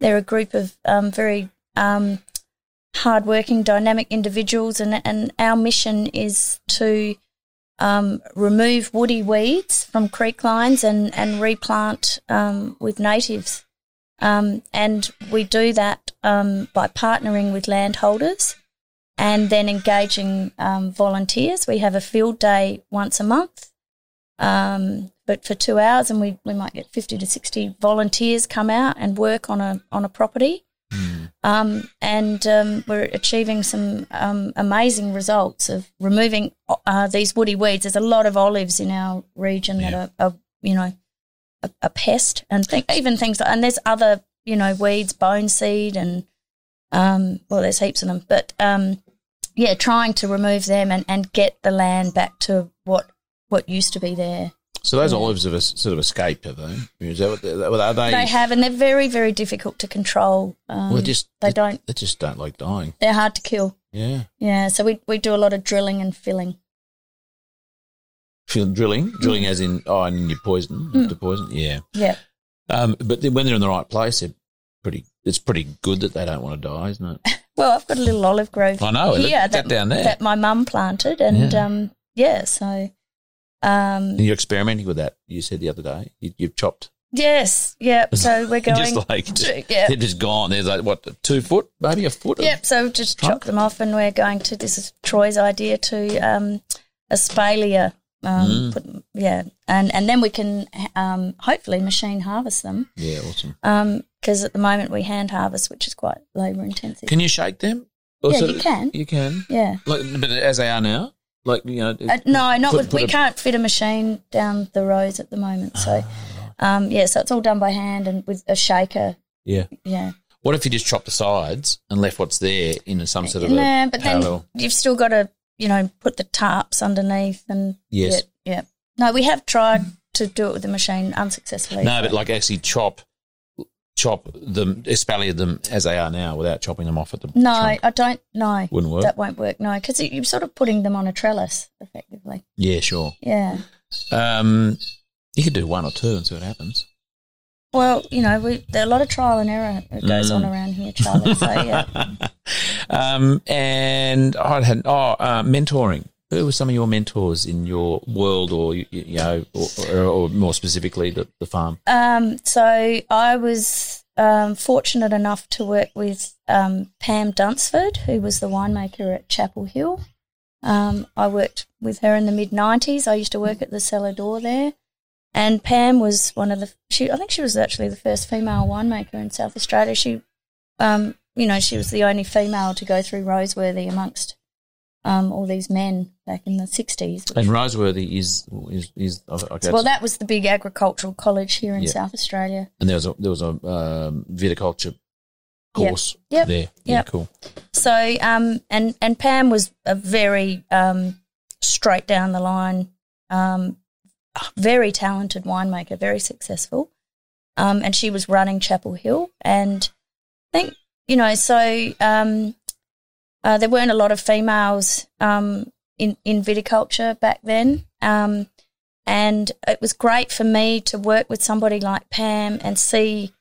they're a group of um, very um, hardworking, dynamic individuals, and and our mission is to um, remove woody weeds from creek lines and and replant um, with natives. Um, and we do that um, by partnering with landholders and then engaging um, volunteers. We have a field day once a month um, but for two hours, and we, we might get 50 to 60 volunteers come out and work on a, on a property. Um, and um, we're achieving some um, amazing results of removing uh, these woody weeds. There's a lot of olives in our region that are, are, you know, a, a pest, and th- even things like, and there's other, you know, weeds, bone seed, and um, well, there's heaps of them. But um, yeah, trying to remove them and, and get the land back to what what used to be there.
So those olives have sort of escaped, have they? Is that what they, are they?
They have, and they're very, very difficult to control. Um,
well, they just
they don't.
They just don't like dying.
They're hard to kill.
Yeah.
Yeah, so we we do a lot of drilling and filling.
Feel drilling, drilling as in oh, and you poison
Mm.
the poison. Yeah.
Yeah.
Um, but then when they're in the right place, they're pretty. It's pretty good that they don't want to die, isn't it?
Well, I've got a little olive grove
I know,
here
that- that down there.
that my mum planted, and
Yeah.
um, yeah, so um,
And you're experimenting with that. You said the other day you, you've chopped.
yes, yep. So we're going,
just like just,
yeah.
they're just gone. There's like what two foot, maybe a foot.
Yep, so we've just chopped them off, and we're going to. This is Troy's idea to um, espalier. Um,
Mm.
put, yeah, and and then we can um, hopefully machine harvest them
Yeah, awesome.
because at the moment we hand harvest, which is quite labour intensive.
Can you shake them? Or
Yeah, you can.
You can.
yeah,
Like, but as they are now, like you know.
uh, no, not
put-
with.
put
we
a-
can't fit a machine down the rows at the moment, so um, yeah, so it's all done by hand and with a shaker.
Yeah.
Yeah,
What if you just chopped the sides and left what's there in some sort of a
nah, but
parallel?
then you've still got to you know put the tarps underneath and
Yes.
yeah, yeah. No, we have tried to do it with the machine unsuccessfully.
No, but like actually chop, chop them, espalier them as they are now without chopping them off at the
no,
trunk.
I don't. No,
Wouldn't work.
That won't work. No, because you're sort of putting them on a trellis, effectively.
Yeah, sure.
Yeah.
Um, you could do one or two and see what happens.
Well, you know, we, a lot of trial and error goes
Mm.
on around here, Charlie. So yeah.
um, and I had oh uh, mentoring. Who were some of your mentors in your world, or you, you know, or, or, or more specifically, the, the farm?
Um, so I was um, fortunate enough to work with um, Pam Dunsford, who was the winemaker at Chapel Hill. Um, I worked with her in the mid '90s. I used to work at the cellar door there, and Pam was one of the. She, I think she was actually the first female winemaker in South Australia. She, um, you know, she was the only female to go through Roseworthy amongst um, all these men back in the '60s.
And Roseworthy is is is okay,
well, that was the big agricultural college here in
Yeah.
South Australia.
and there was a there was a um, viticulture course
Yep.
there. Yeah, cool.
So, um, and and Pam was a very um, straight down the line, um, very talented winemaker, very successful, um, and she was running Chapel Hill. And I think you know, so um, uh, there weren't a lot of females um, in in viticulture back then. Um, and it was great for me to work with somebody like Pam and see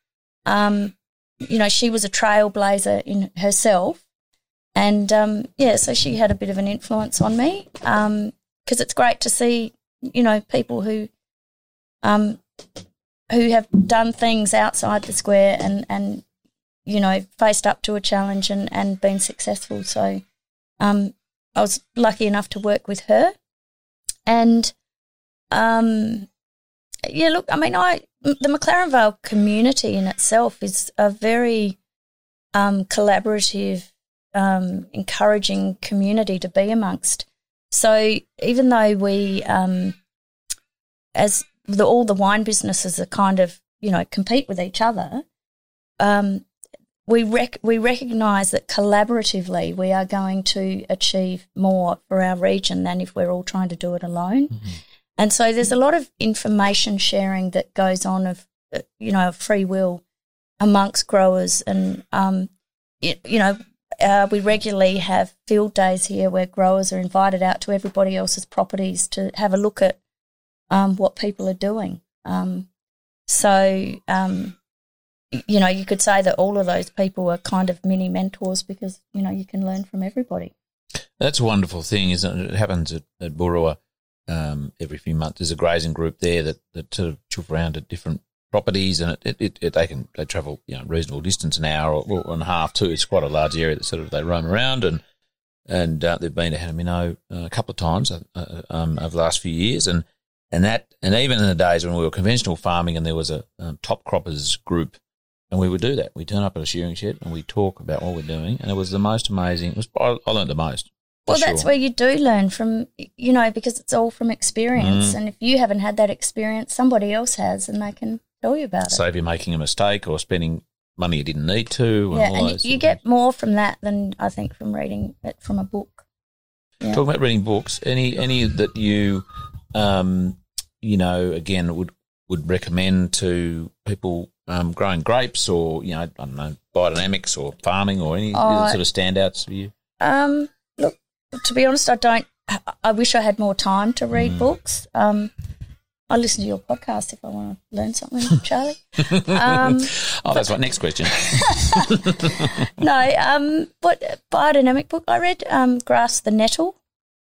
um, you know, she was a trailblazer in herself. And um, yeah, so she had a bit of an influence on me because it's great to see, you know, people who um, who have done things outside the square and, and you know, faced up to a challenge and, and been successful. So um, I was lucky enough to work with her. And um, yeah, look, I mean, I the McLaren Vale community in itself is a very um, collaborative, um, encouraging community to be amongst. So even though we, um, as the, all the wine businesses are kind of you know compete with each other, um, we rec- we recognise that collaboratively we are going to achieve more for our region than if we're all trying to do it alone. And so there's a lot of information sharing that goes on of, uh, you know, free will amongst growers. And, um, you know, uh, we regularly have field days here where growers are invited out to everybody else's properties to have a look at um, what people are doing. Um, so, um, you know, you could say that all of those people are kind of mini mentors because, you know, you can learn from everybody.
That's a wonderful thing, isn't it? It happens at, at Boorowa um, every few months. There's a grazing group there that, that sort of chuff around at different properties, and it, it, it, they can they travel you know reasonable distance, an hour or, or and a half too. It's quite a large area that sort of they roam around, and and uh, they've been to Hanamino uh, a couple of times uh, uh, um, over the last few years, and And that, and even in the days when we were conventional farming and there was a um, top croppers group, and we would do that. We turn up at a shearing shed and we talk about what we're doing, and it was the most amazing. It was I, I learned the most.
Well, that's
sure.
where you do learn from, you know, because it's all from experience.
Mm.
And if you haven't had that experience, somebody else has, and they can tell you about it.
save you making a mistake or spending money you didn't need to. And
yeah, and you, you get more from that than I think from reading it from a book. yeah.
Talking about reading books, any any that you, um, you know, again would would recommend to people um, growing grapes or you know, I don't know, biodynamics or farming or any
Oh,
sort of standouts for you.
Um, look, to be honest, I don't. I wish I had more time to read
Mm.
books. Um, I listen to your podcast if I want to learn something, Charlie. um,
Oh, that's right. Next question.
no, um, what biodynamic book I read? Um, Grasp the Nettle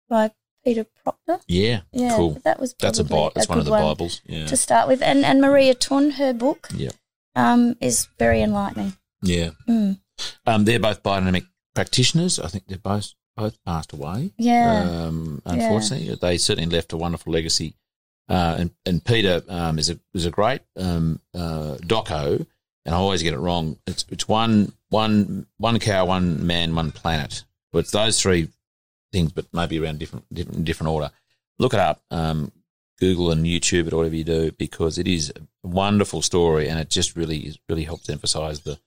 by Peter Proctor.
Yeah,
Yeah,
cool.
that was
That's a Bi- That's one of the Bibles. Yeah,
to start with, and and Maria Thun, her book,
yeah,
um, is very enlightening.
yeah.
Mm.
Um, they're both biodynamic practitioners. I think they're both both passed away.
Yeah,
Um, unfortunately, they certainly left a wonderful legacy. Uh, and and Peter um, is a is a great um, uh, doco, and I always get it wrong. It's it's one one one cow, one man, one planet. But it's those three things, but maybe around different different different order. Look it up. Um, Google and YouTube it, or whatever you do, because it is a wonderful story, and it just really really helps emphasise the,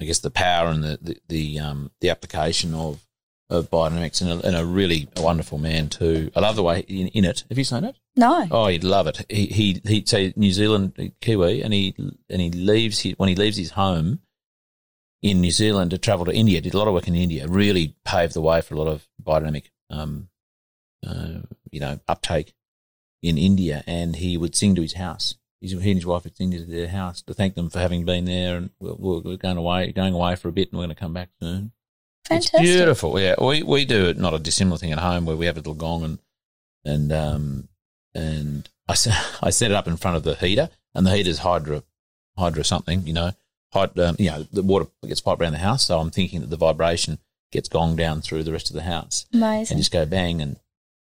I guess, the power and the the the, um, the application of of biodynamics, and a, and a really wonderful man too. I love the way in, in it. Have you seen it?
no,
Oh, he'd love it. He he he say New Zealand Kiwi, and he and he leaves his, when he leaves his home in New Zealand to travel to India. Did a lot of work in India. Really paved the way for a lot of biodynamic, um, uh, you know, uptake in India. And he would sing to his house. He and his wife would sing to their house to thank them for having been there. And we're, we're going away, going away for a bit, and we're going to come back soon.
Fantastic.
It's beautiful. Yeah, we we do it not a dissimilar thing at home where we have a little gong and and um and I set I set it up in front of the heater and the heater's hydro hydro something you know hyd, um, you know the water gets piped around the house so I'm thinking that the vibration gets gonged down through the rest of the house
Amazing.
and just go bang and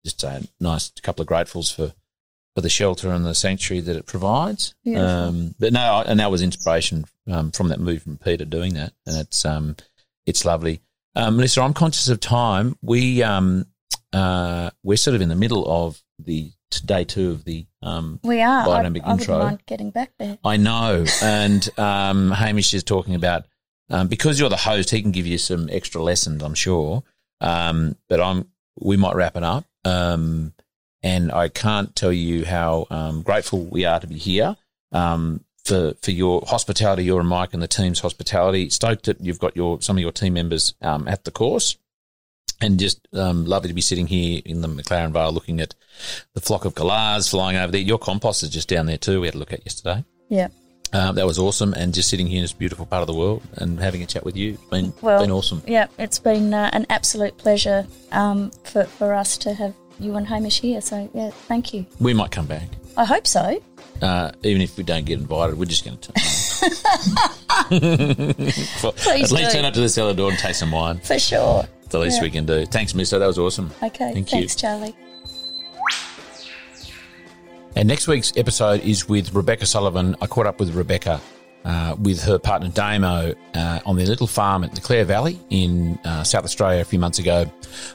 just a nice couple of gratefuls for for the shelter and the sanctuary that it provides. Um, but no, and that was inspiration um, from that move from Peter doing that, and it's um, it's lovely. Um, Melissa, I'm conscious of time. We um, uh, we're sort of in the middle of the day two of the. Um,
We are. I,
biodynamic
I
intro.
mind getting back there.
I know, and um, Hamish is talking about um, because you're the host, he can give you some extra lessons, I'm sure. Um, but I'm we might wrap it up, um, and I can't tell you how um, grateful we are to be here. Um, for, for your hospitality, your and Mike and the team's hospitality. Stoked that you've got your some of your team members um, at the course, and just um, lovely to be sitting here in the McLaren Vale looking at the flock of galahs flying over there. Your compost is just down there too. We had a look at yesterday.
Yeah.
Um, that was awesome, and just sitting here in this beautiful part of the world and having a chat with you, been
Well,
been awesome.
Yeah, it's been uh, an absolute pleasure um, for, for us to have you and Hamish here. So, yeah, thank you.
We might come back,
I hope so.
Uh, even if we don't get invited. We're just going to at least
do.
turn up to the cellar door and taste some wine.
For sure.
It's the least
Yeah.
we can do. Thanks, Mister. That was awesome.
Okay.
Thank you.
thanks, Charlie.
And next week's episode is with Rebecca Sullivan. I caught up with Rebecca uh, with her partner Damo uh, on their little farm at the Clare Valley in uh, South Australia a few months ago.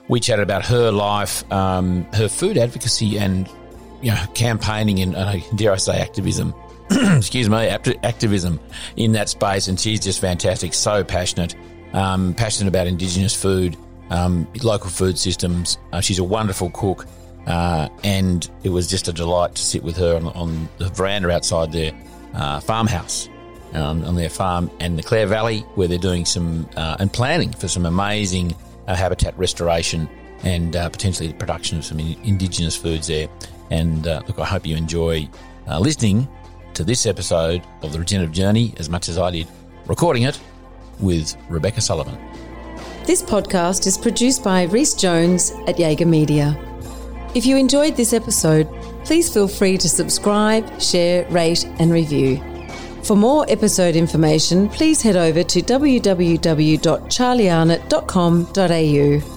We chatted about her life, um, her food advocacy, and you know campaigning and uh, dare I say activism. Excuse me, act- activism in that space, and she's just fantastic. So passionate, um, passionate about Indigenous food, um, local food systems. Uh, she's a wonderful cook. Uh, and it was just a delight to sit with her on, on the veranda outside their uh, farmhouse um, on their farm and the Clare Valley, where they're doing some uh, and planning for some amazing uh, habitat restoration and uh, potentially the production of some in- indigenous foods there. And uh, look, I hope you enjoy uh, listening to this episode of the Regenerative Journey as much as I did recording it with Rebecca Sullivan.
This podcast is produced by Reese Jones at Jaeger Media. If you enjoyed this episode, please feel free to subscribe, share, rate, and review. For more episode information, please head over to www.charliearnott.com.au.